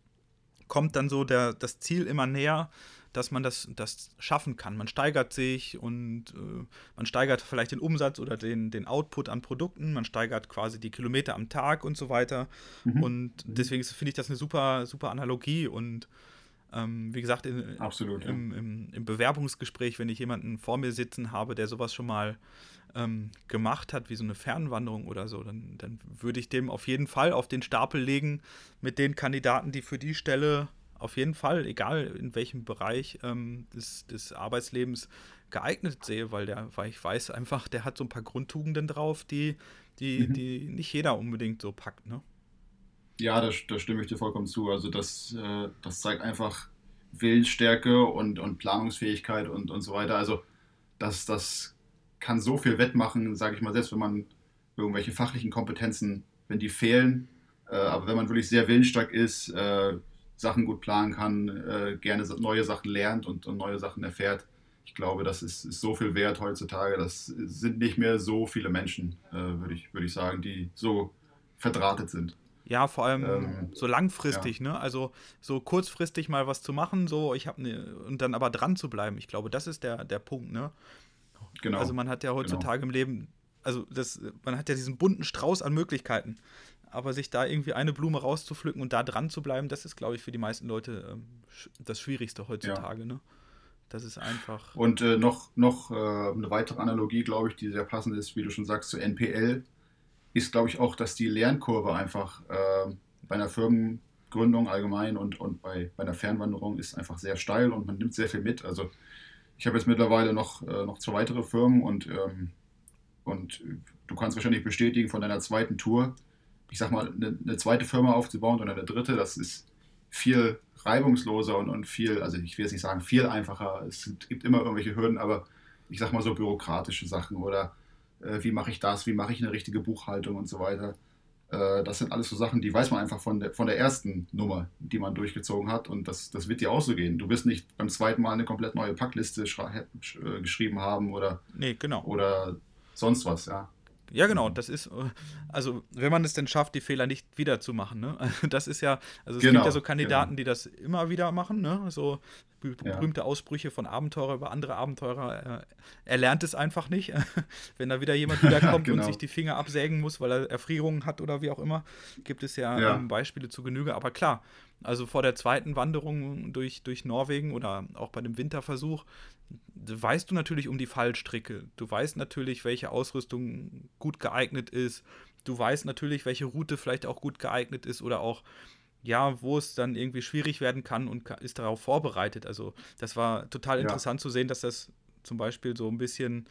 kommt dann so der, das Ziel immer näher, dass man das, das schaffen kann. Man steigert sich und äh, man steigert vielleicht den Umsatz oder den, den Output an Produkten, man steigert quasi die Kilometer am Tag und so weiter. Mhm. Und deswegen finde ich das eine super, super Analogie und ähm, wie gesagt, in, Absolut, im, ja. im, im, Bewerbungsgespräch, wenn ich jemanden vor mir sitzen habe, der sowas schon mal ähm, gemacht hat, wie so eine Fernwanderung oder so, dann, dann würde ich dem auf jeden Fall auf den Stapel legen mit den Kandidaten, die für die Stelle auf jeden Fall, egal in welchem Bereich ähm, des, des Arbeitslebens geeignet sehe, weil, der, weil ich weiß einfach, der hat so ein paar Grundtugenden drauf, die, die, mhm. die nicht jeder unbedingt so packt. Ne? Ja, da, da stimme ich dir vollkommen zu. Also das, äh, das zeigt einfach Willensstärke und, und Planungsfähigkeit und, und so weiter. Also das, das kann so viel wettmachen, sage ich mal, selbst wenn man irgendwelche fachlichen Kompetenzen, wenn die fehlen, äh, aber wenn man wirklich sehr willensstark ist, äh, Sachen gut planen kann, äh, gerne neue Sachen lernt und, und, neue Sachen erfährt, ich glaube, das ist, ist, so viel wert heutzutage. Das sind nicht mehr so viele Menschen, äh, würde ich, würd ich sagen, die so verdrahtet sind. Ja, vor allem ähm, so langfristig, ja. ne? Also so kurzfristig mal was zu machen, so ich habe ne und dann aber dran zu bleiben. Ich glaube, das ist der der Punkt, ne? Genau. Also man hat ja heutzutage genau. im Leben, also das, man hat ja diesen bunten Strauß an Möglichkeiten. Aber sich da irgendwie eine Blume rauszupflücken und da dran zu bleiben, das ist, glaube ich, für die meisten Leute ähm, das Schwierigste heutzutage, ja. ne? Das ist einfach. Und äh, noch, noch äh, eine weitere Analogie, glaube ich, die sehr passend ist, wie du schon sagst, zu NPL ist, glaube ich, auch, dass die Lernkurve einfach äh, bei einer Firmengründung allgemein und, und bei, bei einer Fernwanderung ist einfach sehr steil und man nimmt sehr viel mit. Also ich habe jetzt mittlerweile noch, äh, noch zwei weitere Firmen und, ähm, und du kannst wahrscheinlich bestätigen von deiner zweiten Tour, ich sag mal, eine, eine, zweite Firma aufzubauen oder eine dritte, das ist viel reibungsloser und, und viel, also ich will jetzt nicht sagen viel einfacher, es gibt immer irgendwelche Hürden, aber ich sag mal so bürokratische Sachen oder äh, wie mache ich das, wie mache ich eine richtige Buchhaltung und so weiter. Äh, das sind alles so Sachen, die weiß man einfach von der, von der ersten Nummer, die man durchgezogen hat. Und das, das wird dir auch so gehen. Du wirst nicht beim zweiten Mal eine komplett neue Packliste äh, geschrieben haben oder, nee, genau. oder sonst was, ja. Ja, genau, das ist, also wenn man es denn schafft, die Fehler nicht wieder zu machen, ne? <laughs> Das ist ja, also es genau, gibt ja so Kandidaten, genau. die das immer wieder machen, ne? So berühmte ja. Ausbrüche von Abenteurer über andere Abenteurer. Äh, er lernt es einfach nicht. <laughs> wenn da wieder jemand <laughs> wiederkommt genau. und sich die Finger absägen muss, weil er Erfrierungen hat oder wie auch immer, gibt es ja, ja. Ähm, Beispiele zu Genüge. Aber klar, also vor der zweiten Wanderung durch, durch Norwegen oder auch bei dem Winterversuch, weißt du natürlich um die Fallstricke. Du weißt natürlich, welche Ausrüstung gut geeignet ist. Du weißt natürlich, welche Route vielleicht auch gut geeignet ist oder auch, ja, wo es dann irgendwie schwierig werden kann und ist darauf vorbereitet. Also, das war total interessant ja. zu sehen, dass das zum Beispiel so ein bisschen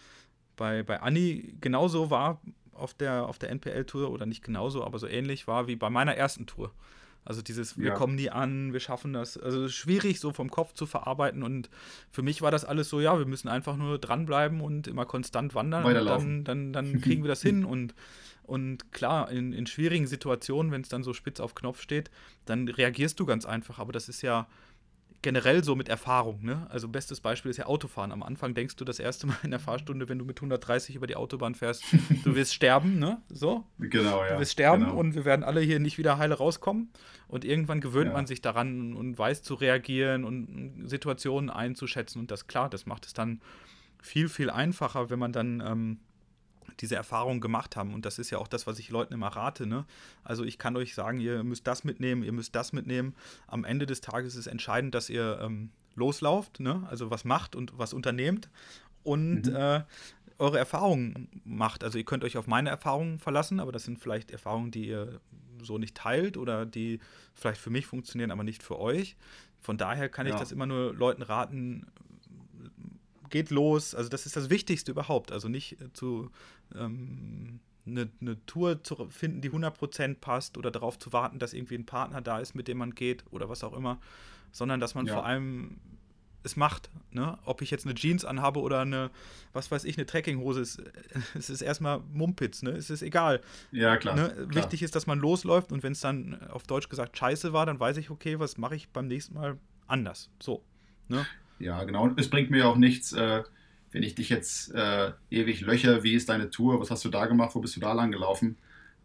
bei, bei Anni genauso war auf der, auf der NPL-Tour oder nicht genauso, aber so ähnlich war wie bei meiner ersten Tour. Also dieses, wir ja. kommen nie an, wir schaffen das. Also schwierig so vom Kopf zu verarbeiten. Und für mich war das alles so, ja, wir müssen einfach nur dranbleiben und immer konstant wandern. Weiterlaufen. Dann, dann, dann <laughs> kriegen wir das hin. Und, und klar, in, in schwierigen Situationen, wenn es dann so spitz auf Knopf steht, dann reagierst du ganz einfach. Aber das ist ja, generell so mit Erfahrung. Ne? Also bestes Beispiel ist ja Autofahren. Am Anfang denkst du das erste Mal in der Fahrstunde, wenn du mit 130 über die Autobahn fährst, du wirst sterben, ne? So. Genau, ja. Du wirst sterben genau. und wir werden alle hier nicht wieder heile rauskommen. Und irgendwann gewöhnt ja. man sich daran und weiß zu reagieren und Situationen einzuschätzen. Und das klar, das macht es dann viel, viel einfacher, wenn man dann ähm, diese Erfahrung gemacht haben. Und das ist ja auch das, was ich Leuten immer rate. Ne? Also ich kann euch sagen, ihr müsst das mitnehmen, ihr müsst das mitnehmen. Am Ende des Tages ist entscheidend, dass ihr ähm, loslauft, ne? also was macht und was unternehmt und mhm. äh, eure Erfahrungen macht. Also ihr könnt euch auf meine Erfahrungen verlassen, aber das sind vielleicht Erfahrungen, die ihr so nicht teilt oder die vielleicht für mich funktionieren, aber nicht für euch. Von daher kann ja. ich das immer nur Leuten raten, geht los. Also das ist das Wichtigste überhaupt. Also nicht äh, zu ähm, eine, eine, Tour zu finden, die 100% passt oder darauf zu warten, dass irgendwie ein Partner da ist, mit dem man geht oder was auch immer, sondern dass man ja. vor allem es macht. Ne? Ob ich jetzt eine Jeans anhabe oder eine, was weiß ich, eine Trekkinghose, es, <laughs> es ist erstmal Mumpitz, ne? es ist egal. Ja, klar, ne? klar. Wichtig ist, dass man losläuft und wenn es dann auf Deutsch gesagt scheiße war, dann weiß ich, okay, was mache ich beim nächsten Mal anders. So. Ne? Ja, genau. Es bringt mir auch nichts, äh, wenn ich dich jetzt äh, ewig löcher, wie ist deine Tour, was hast du da gemacht, wo bist du da lang gelaufen?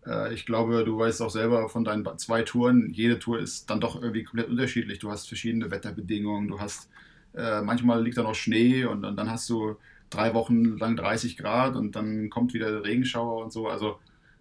Äh, ich glaube, du weißt auch selber von deinen zwei Touren, jede Tour ist dann doch irgendwie komplett unterschiedlich. Du hast verschiedene Wetterbedingungen, du hast, äh, manchmal liegt da noch Schnee und, und, dann hast du drei Wochen lang 30 Grad und dann kommt wieder Regenschauer und so. Also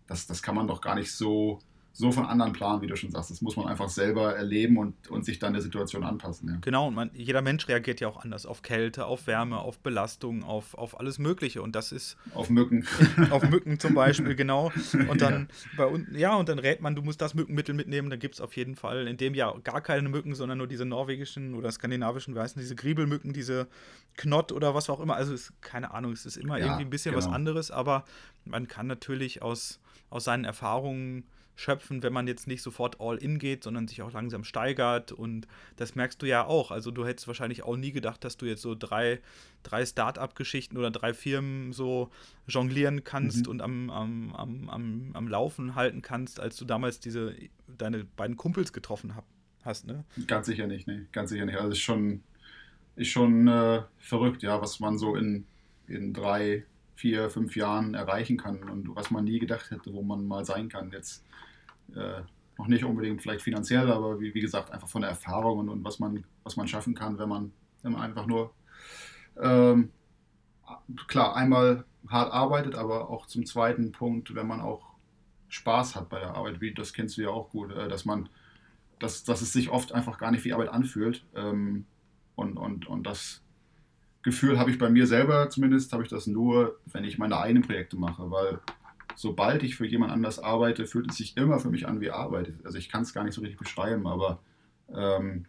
das, das kann man doch gar nicht so so von anderen planen, wie du schon sagst. Das muss man einfach selber erleben und, und sich dann der Situation anpassen. Ja. Genau, und man, jeder Mensch reagiert ja auch anders auf Kälte, auf Wärme, auf Belastung, auf, auf alles Mögliche. Und das ist. Auf Mücken. <laughs> auf Mücken zum Beispiel, genau. <laughs> Und dann ja. bei uns, ja, und dann rät man, du musst das Mückenmittel mitnehmen. Da gibt es auf jeden Fall in dem Jahr gar keine Mücken, sondern nur diese norwegischen oder skandinavischen, wie heißen diese Griebelmücken, diese Knott oder was auch immer. Also ist, keine Ahnung, es ist immer ja, irgendwie ein bisschen genau. was anderes, aber man kann natürlich aus, aus seinen Erfahrungen schöpfen, wenn man jetzt nicht sofort all in geht, sondern sich auch langsam steigert. Und das merkst du ja auch. Also du hättest wahrscheinlich auch nie gedacht, dass du jetzt so drei, drei Start-up-Geschichten oder drei Firmen so jonglieren kannst mhm. und am, am, am, am, am Laufen halten kannst, als du damals diese deine beiden Kumpels getroffen hab, hast, ne? Ganz sicher nicht, ne? Ganz sicher nicht. Also ist schon, ist schon äh, verrückt, ja, was man so in, in drei, vier, fünf Jahren erreichen kann und was man nie gedacht hätte, wo man mal sein kann. Jetzt äh, noch nicht unbedingt vielleicht finanziell, aber wie, wie gesagt, einfach von der Erfahrung und, und was, man, was man schaffen kann, wenn man, wenn man einfach nur ähm, klar einmal hart arbeitet, aber auch zum zweiten Punkt, wenn man auch Spaß hat bei der Arbeit, wie das kennst du ja auch gut, äh, dass man, dass, dass es sich oft einfach gar nicht wie Arbeit anfühlt. Ähm, und, und, und das Gefühl habe ich bei mir selber zumindest, habe ich das nur, wenn ich meine eigenen Projekte mache, weil sobald ich für jemand anders arbeite, fühlt es sich immer für mich an wie Arbeit. Also ich kann es gar nicht so richtig beschreiben, aber ähm,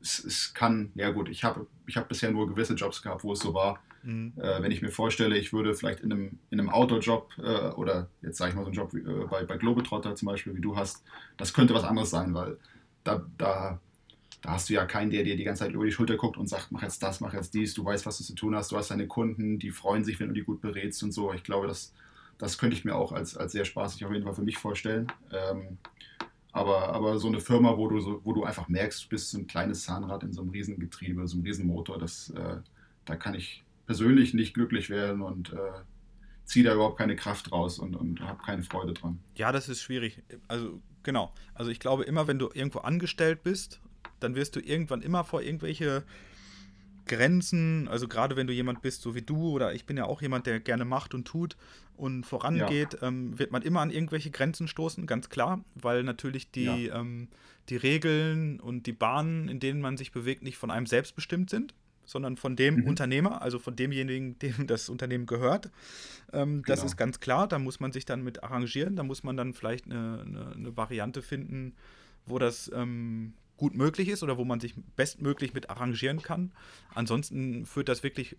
es, es, kann, ja gut, ich habe ich hab bisher nur gewisse Jobs gehabt, wo es so war. Mhm. Äh, wenn ich mir vorstelle, ich würde vielleicht in einem, in einem Outdoor-Job äh, oder jetzt sage ich mal so einen Job wie, äh, bei, bei Globetrotter zum Beispiel, wie du hast, das könnte was anderes sein, weil da, da, da hast du ja keinen, der dir die ganze Zeit über die Schulter guckt und sagt, mach jetzt das, mach jetzt dies, du weißt, was du zu tun hast, du hast deine Kunden, die freuen sich, wenn du die gut berätst und so. Ich glaube, das, das könnte ich mir auch als, als sehr spaßig auf jeden Fall für mich vorstellen. Ähm, aber, aber so eine Firma, wo du, so, wo du einfach merkst, du bist so ein kleines Zahnrad in so einem Riesengetriebe, so einem Riesenmotor, das, äh, da kann ich persönlich nicht glücklich werden und äh, ziehe da überhaupt keine Kraft raus und, und habe keine Freude dran. Ja, das ist schwierig. Also genau. Also ich glaube immer, wenn du irgendwo angestellt bist, dann wirst du irgendwann immer vor irgendwelche Grenzen, also gerade wenn du jemand bist, so wie du oder ich bin ja auch jemand, der gerne macht und tut und vorangeht, ja. ähm, wird man immer an irgendwelche Grenzen stoßen, ganz klar, weil natürlich die, ja. ähm, die Regeln und die Bahnen, in denen man sich bewegt, nicht von einem selbst bestimmt sind, sondern von dem mhm. Unternehmer, also von demjenigen, <laughs> dem das Unternehmen gehört. Ähm, das genau. ist ganz klar, da muss man sich dann mit arrangieren, da muss man dann vielleicht eine, eine, eine Variante finden, wo das ähm, gut möglich ist oder wo man sich bestmöglich mit arrangieren kann. Ansonsten führt das wirklich,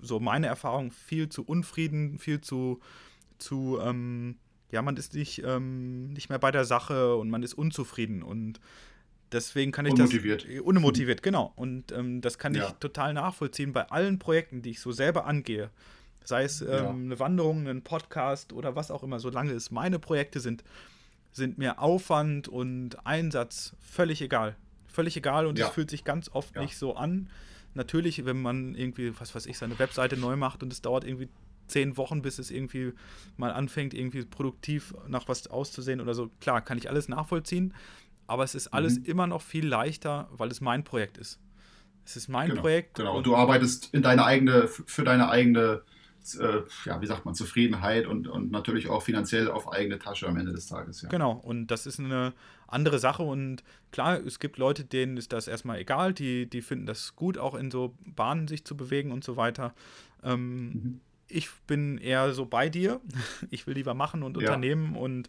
so meine Erfahrung, viel zu Unfrieden, viel zu, zu ähm, ja, man ist nicht, ähm, nicht mehr bei der Sache und man ist unzufrieden und deswegen kann ich unmotiviert. das unmotiviert, genau. Und ähm, das kann ja. ich total nachvollziehen bei allen Projekten, die ich so selber angehe. Sei es ähm, ja. eine Wanderung, ein Podcast oder was auch immer, solange es meine Projekte sind, sind mir Aufwand und Einsatz völlig egal. Völlig egal und es ja. fühlt sich ganz oft ja. nicht so an. Natürlich, wenn man irgendwie, was weiß ich, seine Webseite neu macht und es dauert irgendwie zehn Wochen, bis es irgendwie mal anfängt, irgendwie produktiv nach was auszusehen oder so. Klar, kann ich alles nachvollziehen, aber es ist alles mhm. immer noch viel leichter, weil es mein Projekt ist. Es ist mein genau, Projekt. Genau, und du arbeitest in deine eigene, für deine eigene äh, ja, wie sagt man, Zufriedenheit und, und natürlich auch finanziell auf eigene Tasche am Ende des Tages. Ja. Genau, und das ist eine andere Sache. Und klar, es gibt Leute, denen ist das erstmal egal, die, die finden das gut, auch in so Bahnen sich zu bewegen und so weiter. Ähm, mhm. Ich bin eher so bei dir. <laughs> Ich will lieber machen und ja. unternehmen und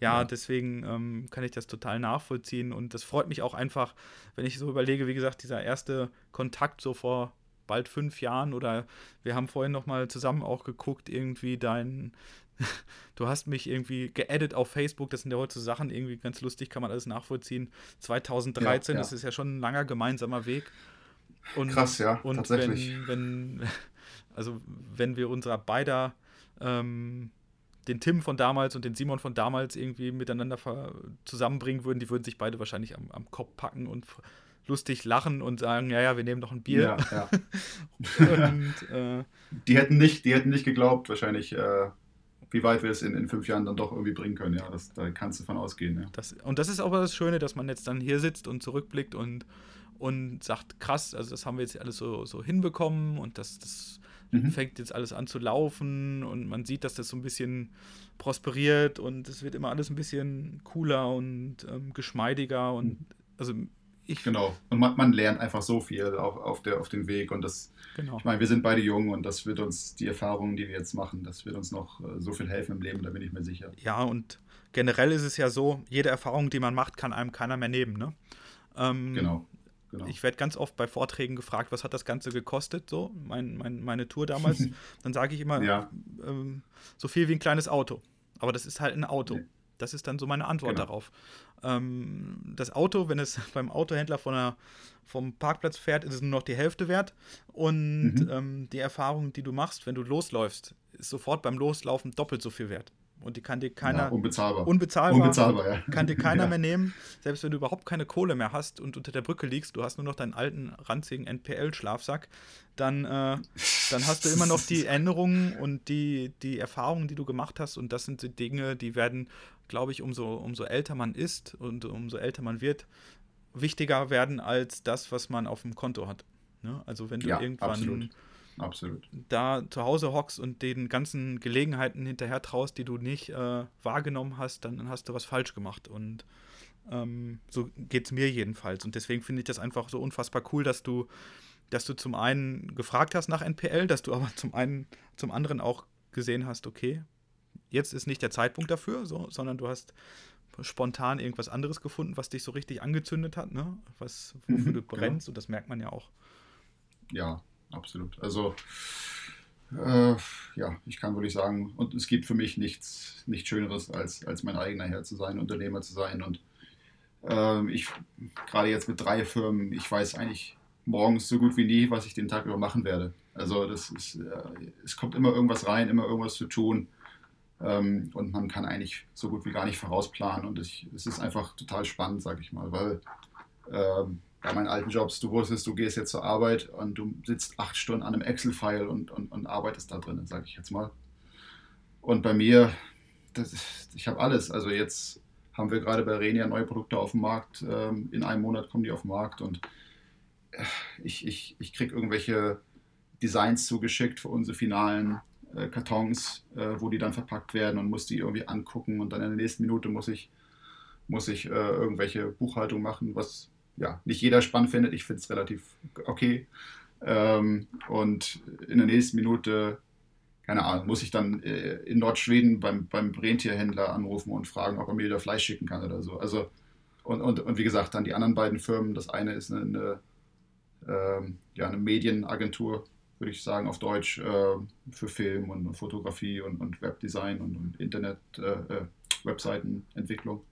ja, deswegen ähm, kann ich das total nachvollziehen und das freut mich auch einfach, wenn ich so überlege, wie gesagt, dieser erste Kontakt so vor bald fünf Jahren oder wir haben vorhin noch mal zusammen auch geguckt, irgendwie dein, <laughs> du hast mich irgendwie geedit auf Facebook, das sind ja heute so Sachen, irgendwie ganz lustig, kann man alles nachvollziehen. 2013, ja, ja. das ist ja schon ein langer gemeinsamer Weg. Und, Krass, ja, und tatsächlich. Wenn, wenn, <laughs> also wenn wir unserer beider ähm, den Tim von damals und den Simon von damals irgendwie miteinander zusammenbringen würden, die würden sich beide wahrscheinlich am, am Kopf packen und lustig lachen und sagen, ja, ja, wir nehmen noch ein Bier. Ja, ja. <laughs> und, äh, die, hätten nicht, die hätten nicht geglaubt, wahrscheinlich, äh, wie weit wir es in, in fünf Jahren dann doch irgendwie bringen können. Ja, das, da kannst du von ausgehen. Ja. Das, und das ist auch das Schöne, dass man jetzt dann hier sitzt und zurückblickt und, und sagt, krass, also das haben wir jetzt alles so, so hinbekommen und das, das mhm. fängt jetzt alles an zu laufen und man sieht, dass das so ein bisschen prosperiert und es wird immer alles ein bisschen cooler und ähm, geschmeidiger und mhm. also ich. Genau. Und man, man, lernt einfach so viel auch auf, der, auf dem Weg. Und das, genau. ich meine, wir sind beide jung und das wird uns, die Erfahrungen, die wir jetzt machen, das wird uns noch äh, so viel helfen im Leben, da bin ich mir sicher. Ja, und generell ist es ja so, jede Erfahrung, die man macht, kann einem keiner mehr nehmen. Ne? Ähm, genau. Genau. Ich werde ganz oft bei Vorträgen gefragt, was hat das Ganze gekostet, so mein, mein, meine Tour damals. <laughs> dann sage ich immer, ja. ähm, so viel wie ein kleines Auto. Aber das ist halt ein Auto. Nee. Das ist dann so meine Antwort genau. darauf. Ähm, das Auto, wenn es <laughs> beim Autohändler von der, vom Parkplatz fährt, ist es nur noch die Hälfte wert. Und mhm. ähm, die Erfahrung, die du machst, wenn du losläufst, ist sofort beim Loslaufen doppelt so viel wert. Und die kann dir keiner. Ja, unbezahlbar. Unbezahlbar. Unbezahlbar, ja. Kann dir keiner ja. mehr nehmen. Selbst wenn du überhaupt keine Kohle mehr hast und unter der Brücke liegst, du hast nur noch deinen alten, ranzigen NPL-Schlafsack, dann, äh, dann hast du immer noch die <laughs> Änderungen und die, die Erfahrungen, die du gemacht hast. Und das sind die Dinge, die werden, glaube ich, umso, umso älter man ist und umso älter man wird, wichtiger werden als das, was man auf dem Konto hat. Ne? Also wenn du ja, irgendwann. Absolut Absolut. da zu Hause hockst und den ganzen Gelegenheiten hinterher traust, die du nicht äh, wahrgenommen hast, dann hast du was falsch gemacht. Und ähm, so geht es mir jedenfalls. Und deswegen finde ich das einfach so unfassbar cool, dass du, dass du zum einen gefragt hast nach NPL, dass du <laughs> aber zum einen, zum anderen auch gesehen hast, okay, jetzt ist nicht der Zeitpunkt dafür, so, sondern du hast spontan irgendwas anderes gefunden, was dich so richtig angezündet hat, ne? Was, wofür mhm, du <laughs> brennst, genau. und das merkt man ja auch. Ja, absolut. Also äh, ja, ich kann wirklich sagen, und es gibt für mich nichts, nichts Schöneres, als, als mein eigener Herr zu sein, Unternehmer zu sein. Und äh, ich, gerade jetzt mit drei Firmen, ich weiß eigentlich morgens so gut wie nie, was ich den Tag über machen werde. Also das ist, äh, es kommt immer irgendwas rein, immer irgendwas zu tun. Ähm, und man kann eigentlich so gut wie gar nicht vorausplanen. Und es ist einfach total spannend, sag ich mal, weil ähm, bei meinen alten Jobs, du wusstest, du gehst jetzt zur Arbeit und du sitzt acht Stunden an einem Excel-File und, und, und arbeitest da drin, sage ich jetzt mal. Und bei mir, das, ich habe alles. Also jetzt haben wir gerade bei Renia neue Produkte auf dem Markt. Ähm, in einem Monat kommen die auf den Markt und äh, ich, ich, ich kriege irgendwelche Designs zugeschickt für unsere finalen äh, Kartons, äh, wo die dann verpackt werden und muss die irgendwie angucken und dann in der nächsten Minute muss ich, muss ich irgendwelche Buchhaltung machen, was ja, nicht jeder spannend findet. Ich finde es relativ okay. Ähm, und in der nächsten Minute, keine Ahnung, muss ich dann äh, in Nordschweden beim, beim Rentierhändler anrufen und fragen, ob er mir wieder Fleisch schicken kann oder so. Also, und, und, und wie gesagt, dann die anderen beiden Firmen. Das eine ist eine, eine, ähm, ja, eine Medienagentur, würde ich sagen, auf Deutsch, äh, für Film und Fotografie und, und Webdesign und, und Internet, äh, äh Webseitenentwicklung.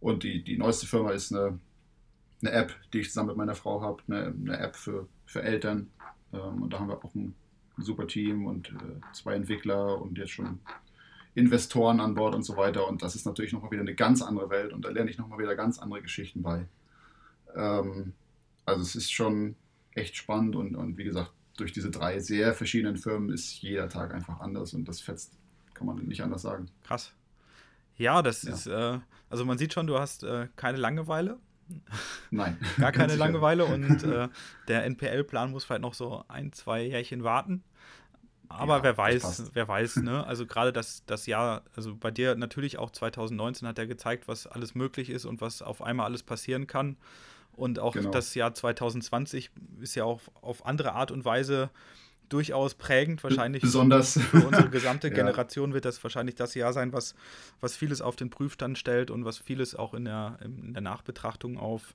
Und die, die neueste Firma ist eine eine App, die ich zusammen mit meiner Frau habe, eine, eine App für, für Eltern. Ähm, und da haben wir auch ein, ein super Team und äh, zwei Entwickler und jetzt schon Investoren an Bord und so weiter. Und das ist natürlich nochmal wieder eine ganz andere Welt und da lerne ich nochmal wieder ganz andere Geschichten bei. Ähm, also es ist schon echt spannend und, und wie gesagt, durch diese drei sehr verschiedenen Firmen ist jeder Tag einfach anders und das fetzt, kann man nicht anders sagen. Krass. Ja, das ja. ist, äh, also man sieht schon, du hast äh, keine Langeweile. Nein. <laughs> Gar keine Langeweile und <laughs> äh, der NPL-Plan muss vielleicht noch so ein, zwei Jährchen warten. Aber ja, wer weiß, wer weiß, ne? <laughs> Also gerade das, das Jahr, also bei dir natürlich auch 2019 hat er gezeigt, was alles möglich ist und was auf einmal alles passieren kann. Und auch genau. das Jahr 2020 ist ja auch auf andere Art und Weise durchaus prägend. Wahrscheinlich besonders für unsere gesamte <laughs> Generation ja. wird das wahrscheinlich das Jahr sein, was, was vieles auf den Prüfstand stellt und was vieles auch in der, in der Nachbetrachtung auf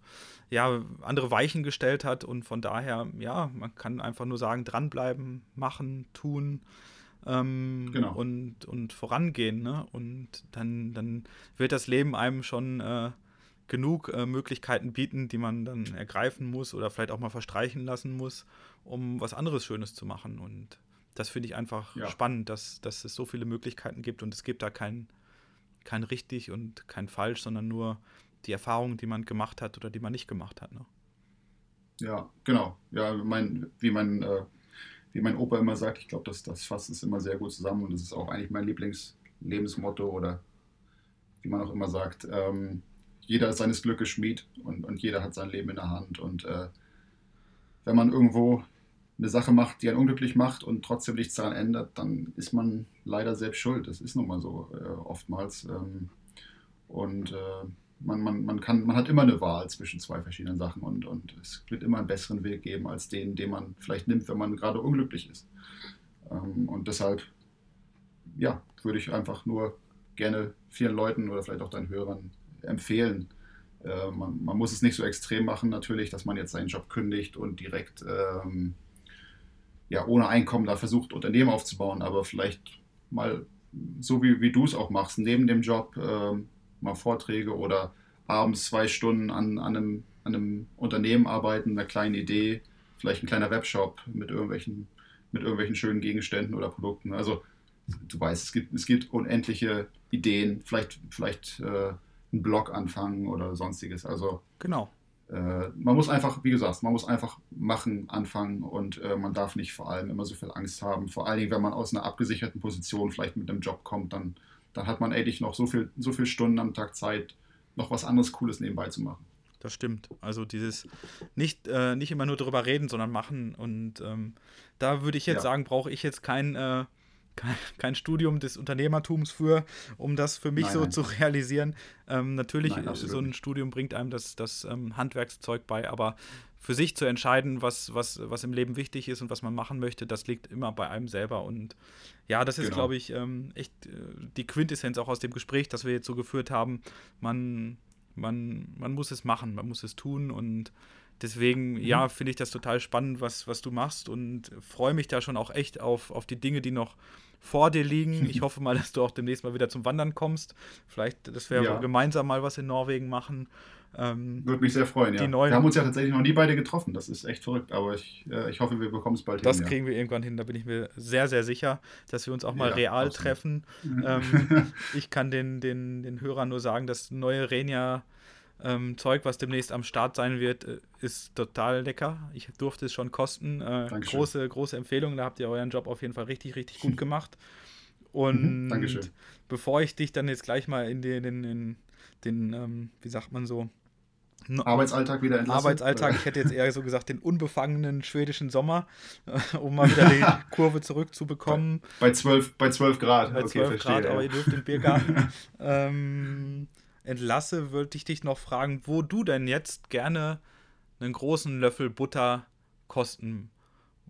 ja, andere Weichen gestellt hat. Und von daher, ja, man kann einfach nur sagen, dranbleiben, machen, tun. Ähm, genau. und, und vorangehen. Ne? Und dann, dann wird das Leben einem schon äh, genug äh, Möglichkeiten bieten, die man dann ergreifen muss oder vielleicht auch mal verstreichen lassen muss, um was anderes Schönes zu machen. Und das finde ich einfach ja. spannend, dass, dass es so viele Möglichkeiten gibt und es gibt da kein, kein richtig und kein falsch, sondern nur die Erfahrungen, die man gemacht hat oder die man nicht gemacht hat. Ne? Ja, genau. Ja, mein, wie mein äh, wie mein Opa immer sagt, ich glaube, das, das fasst es immer sehr gut zusammen und das ist auch eigentlich mein Lieblingslebensmotto oder wie man auch immer sagt. Ähm, jeder ist seines Glückes Schmied und, und jeder hat sein Leben in der Hand. Und äh, wenn man irgendwo eine Sache macht, die einen unglücklich macht und trotzdem nichts daran ändert, dann ist man leider selbst schuld. Das ist nun mal so äh, oftmals. Ähm, und äh, man, man, man, kann, man hat immer eine Wahl zwischen zwei verschiedenen Sachen und, und es wird immer einen besseren Weg geben als den, den man vielleicht nimmt, wenn man gerade unglücklich ist. Ähm, und deshalb, ja, würde ich einfach nur gerne vielen Leuten oder vielleicht auch deinen Hörern empfehlen. Äh, man, man, muss es nicht so extrem machen, natürlich, dass man jetzt seinen Job kündigt und direkt ähm, ja, ohne Einkommen da versucht, Unternehmen aufzubauen, aber vielleicht mal so wie, wie du es auch machst, neben dem Job äh, mal Vorträge oder abends zwei Stunden an, an, einem, an einem Unternehmen arbeiten, einer kleinen Idee, vielleicht ein kleiner Webshop mit irgendwelchen, mit irgendwelchen schönen Gegenständen oder Produkten. Also du weißt, es gibt, es gibt unendliche Ideen, vielleicht, vielleicht äh, einen Blog anfangen oder sonstiges. Also genau. Äh, man muss einfach, wie gesagt, man muss einfach machen, anfangen und äh, man darf nicht vor allem immer so viel Angst haben. Vor allen Dingen, wenn man aus einer abgesicherten Position vielleicht mit einem Job kommt, dann, dann hat man endlich noch so viel, so viele Stunden am Tag Zeit, noch was anderes Cooles nebenbei zu machen. Das stimmt. Also dieses nicht, äh, nicht immer nur darüber reden, sondern machen. Und ähm, da würde ich jetzt ja. sagen, brauche ich jetzt kein äh, kein, Studium des Unternehmertums für, um das für mich nein, so nein. zu realisieren. Ähm, natürlich, nein, so ein Studium bringt einem das, das ähm, Handwerkszeug bei, aber für sich zu entscheiden, was, was, was im Leben wichtig ist und was man machen möchte, das liegt immer bei einem selber. Und ja, das ist, genau. glaube ich, ähm, echt äh, die Quintessenz auch aus dem Gespräch, das wir jetzt so geführt haben. Man, man, man muss es machen, man muss es tun und Deswegen, mhm. ja, finde ich das total spannend, was, was du machst und freue mich da schon auch echt auf, auf die Dinge, die noch vor dir liegen. <laughs> Ich hoffe mal, dass du auch demnächst mal wieder zum Wandern kommst. Vielleicht, dass wir ja. gemeinsam mal was in Norwegen machen. Ähm, Würde mich sehr freuen, ja. wir haben uns ja tatsächlich noch nie beide getroffen. Das ist echt verrückt, aber ich, äh, ich hoffe, wir bekommen es bald das hin. Das kriegen ja. wir irgendwann hin, da bin ich mir sehr, sehr sicher, dass wir uns auch mal ja, real absolut. treffen. <laughs> ähm, ich kann den, den, den Hörern nur sagen, das neue Renia ähm, Zeug, was demnächst am Start sein wird, äh, ist total lecker. Ich durfte es schon kosten. Äh, große, große Empfehlung. Da habt ihr euren Job auf jeden Fall richtig, richtig gut <laughs> gemacht. Und mhm, bevor ich dich dann jetzt gleich mal in den, in, in den ähm, wie sagt man so, Arbeitsalltag wieder entlassen? Arbeitsalltag, ich hätte jetzt eher so gesagt, den unbefangenen schwedischen Sommer, um mal wieder die <laughs> Kurve zurückzubekommen. Bei, bei, 12, bei 12 Grad. Bei 12 okay, Grad, ja. aber ihr dürft den Biergarten. <laughs> ähm, entlasse, würde ich dich noch fragen, wo du denn jetzt gerne einen großen Löffel Butter kosten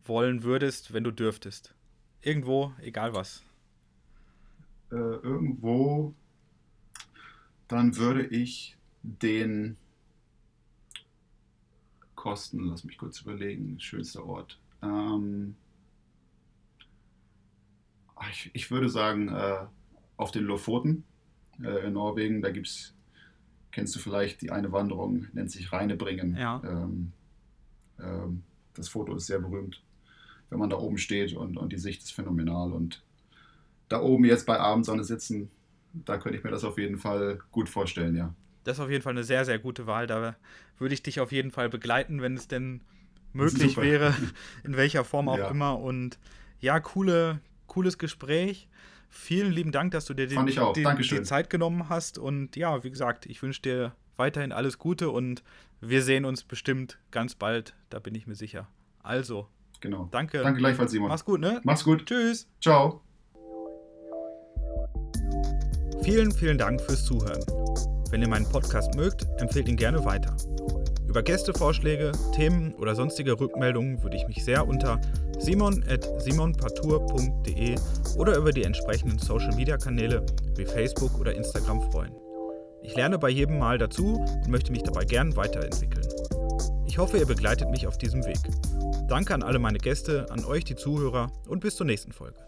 wollen würdest, wenn du dürftest. Irgendwo, egal was. Äh, irgendwo, dann würde ich den kosten, lass mich kurz überlegen, schönster Ort. Ähm, ich, ich, würde sagen, äh, auf den Lofoten äh, in Norwegen, da gibt es, kennst du vielleicht die eine Wanderung, nennt sich Reinebringen. Ja. Ähm, ähm, das Foto ist sehr berühmt, wenn man da oben steht und, und die Sicht ist phänomenal. Und da oben jetzt bei Abendsonne sitzen, da könnte ich mir das auf jeden Fall gut vorstellen, ja. Das ist auf jeden Fall eine sehr, sehr gute Wahl. Da würde ich dich auf jeden Fall begleiten, wenn es denn möglich wäre, <laughs> in welcher Form auch ja. immer. Und ja, coole, cooles Gespräch. Vielen lieben Dank, dass du dir die, die, die Zeit genommen hast. Und ja, wie gesagt, ich wünsche dir weiterhin alles Gute und wir sehen uns bestimmt ganz bald, da bin ich mir sicher. Also, genau. Danke. Danke gleichfalls, Simon. Mach's gut, ne? Mach's gut. Tschüss. Ciao. Vielen, vielen Dank fürs Zuhören. Wenn ihr meinen Podcast mögt, empfehlt ihn gerne weiter. Über Gästevorschläge, Themen oder sonstige Rückmeldungen würde ich mich sehr unter simon.simonpartour.de oder über die entsprechenden Social Media Kanäle wie Facebook oder Instagram freuen. Ich lerne bei jedem Mal dazu und möchte mich dabei gern weiterentwickeln. Ich hoffe, ihr begleitet mich auf diesem Weg. Danke an alle meine Gäste, an euch die Zuhörer und bis zur nächsten Folge.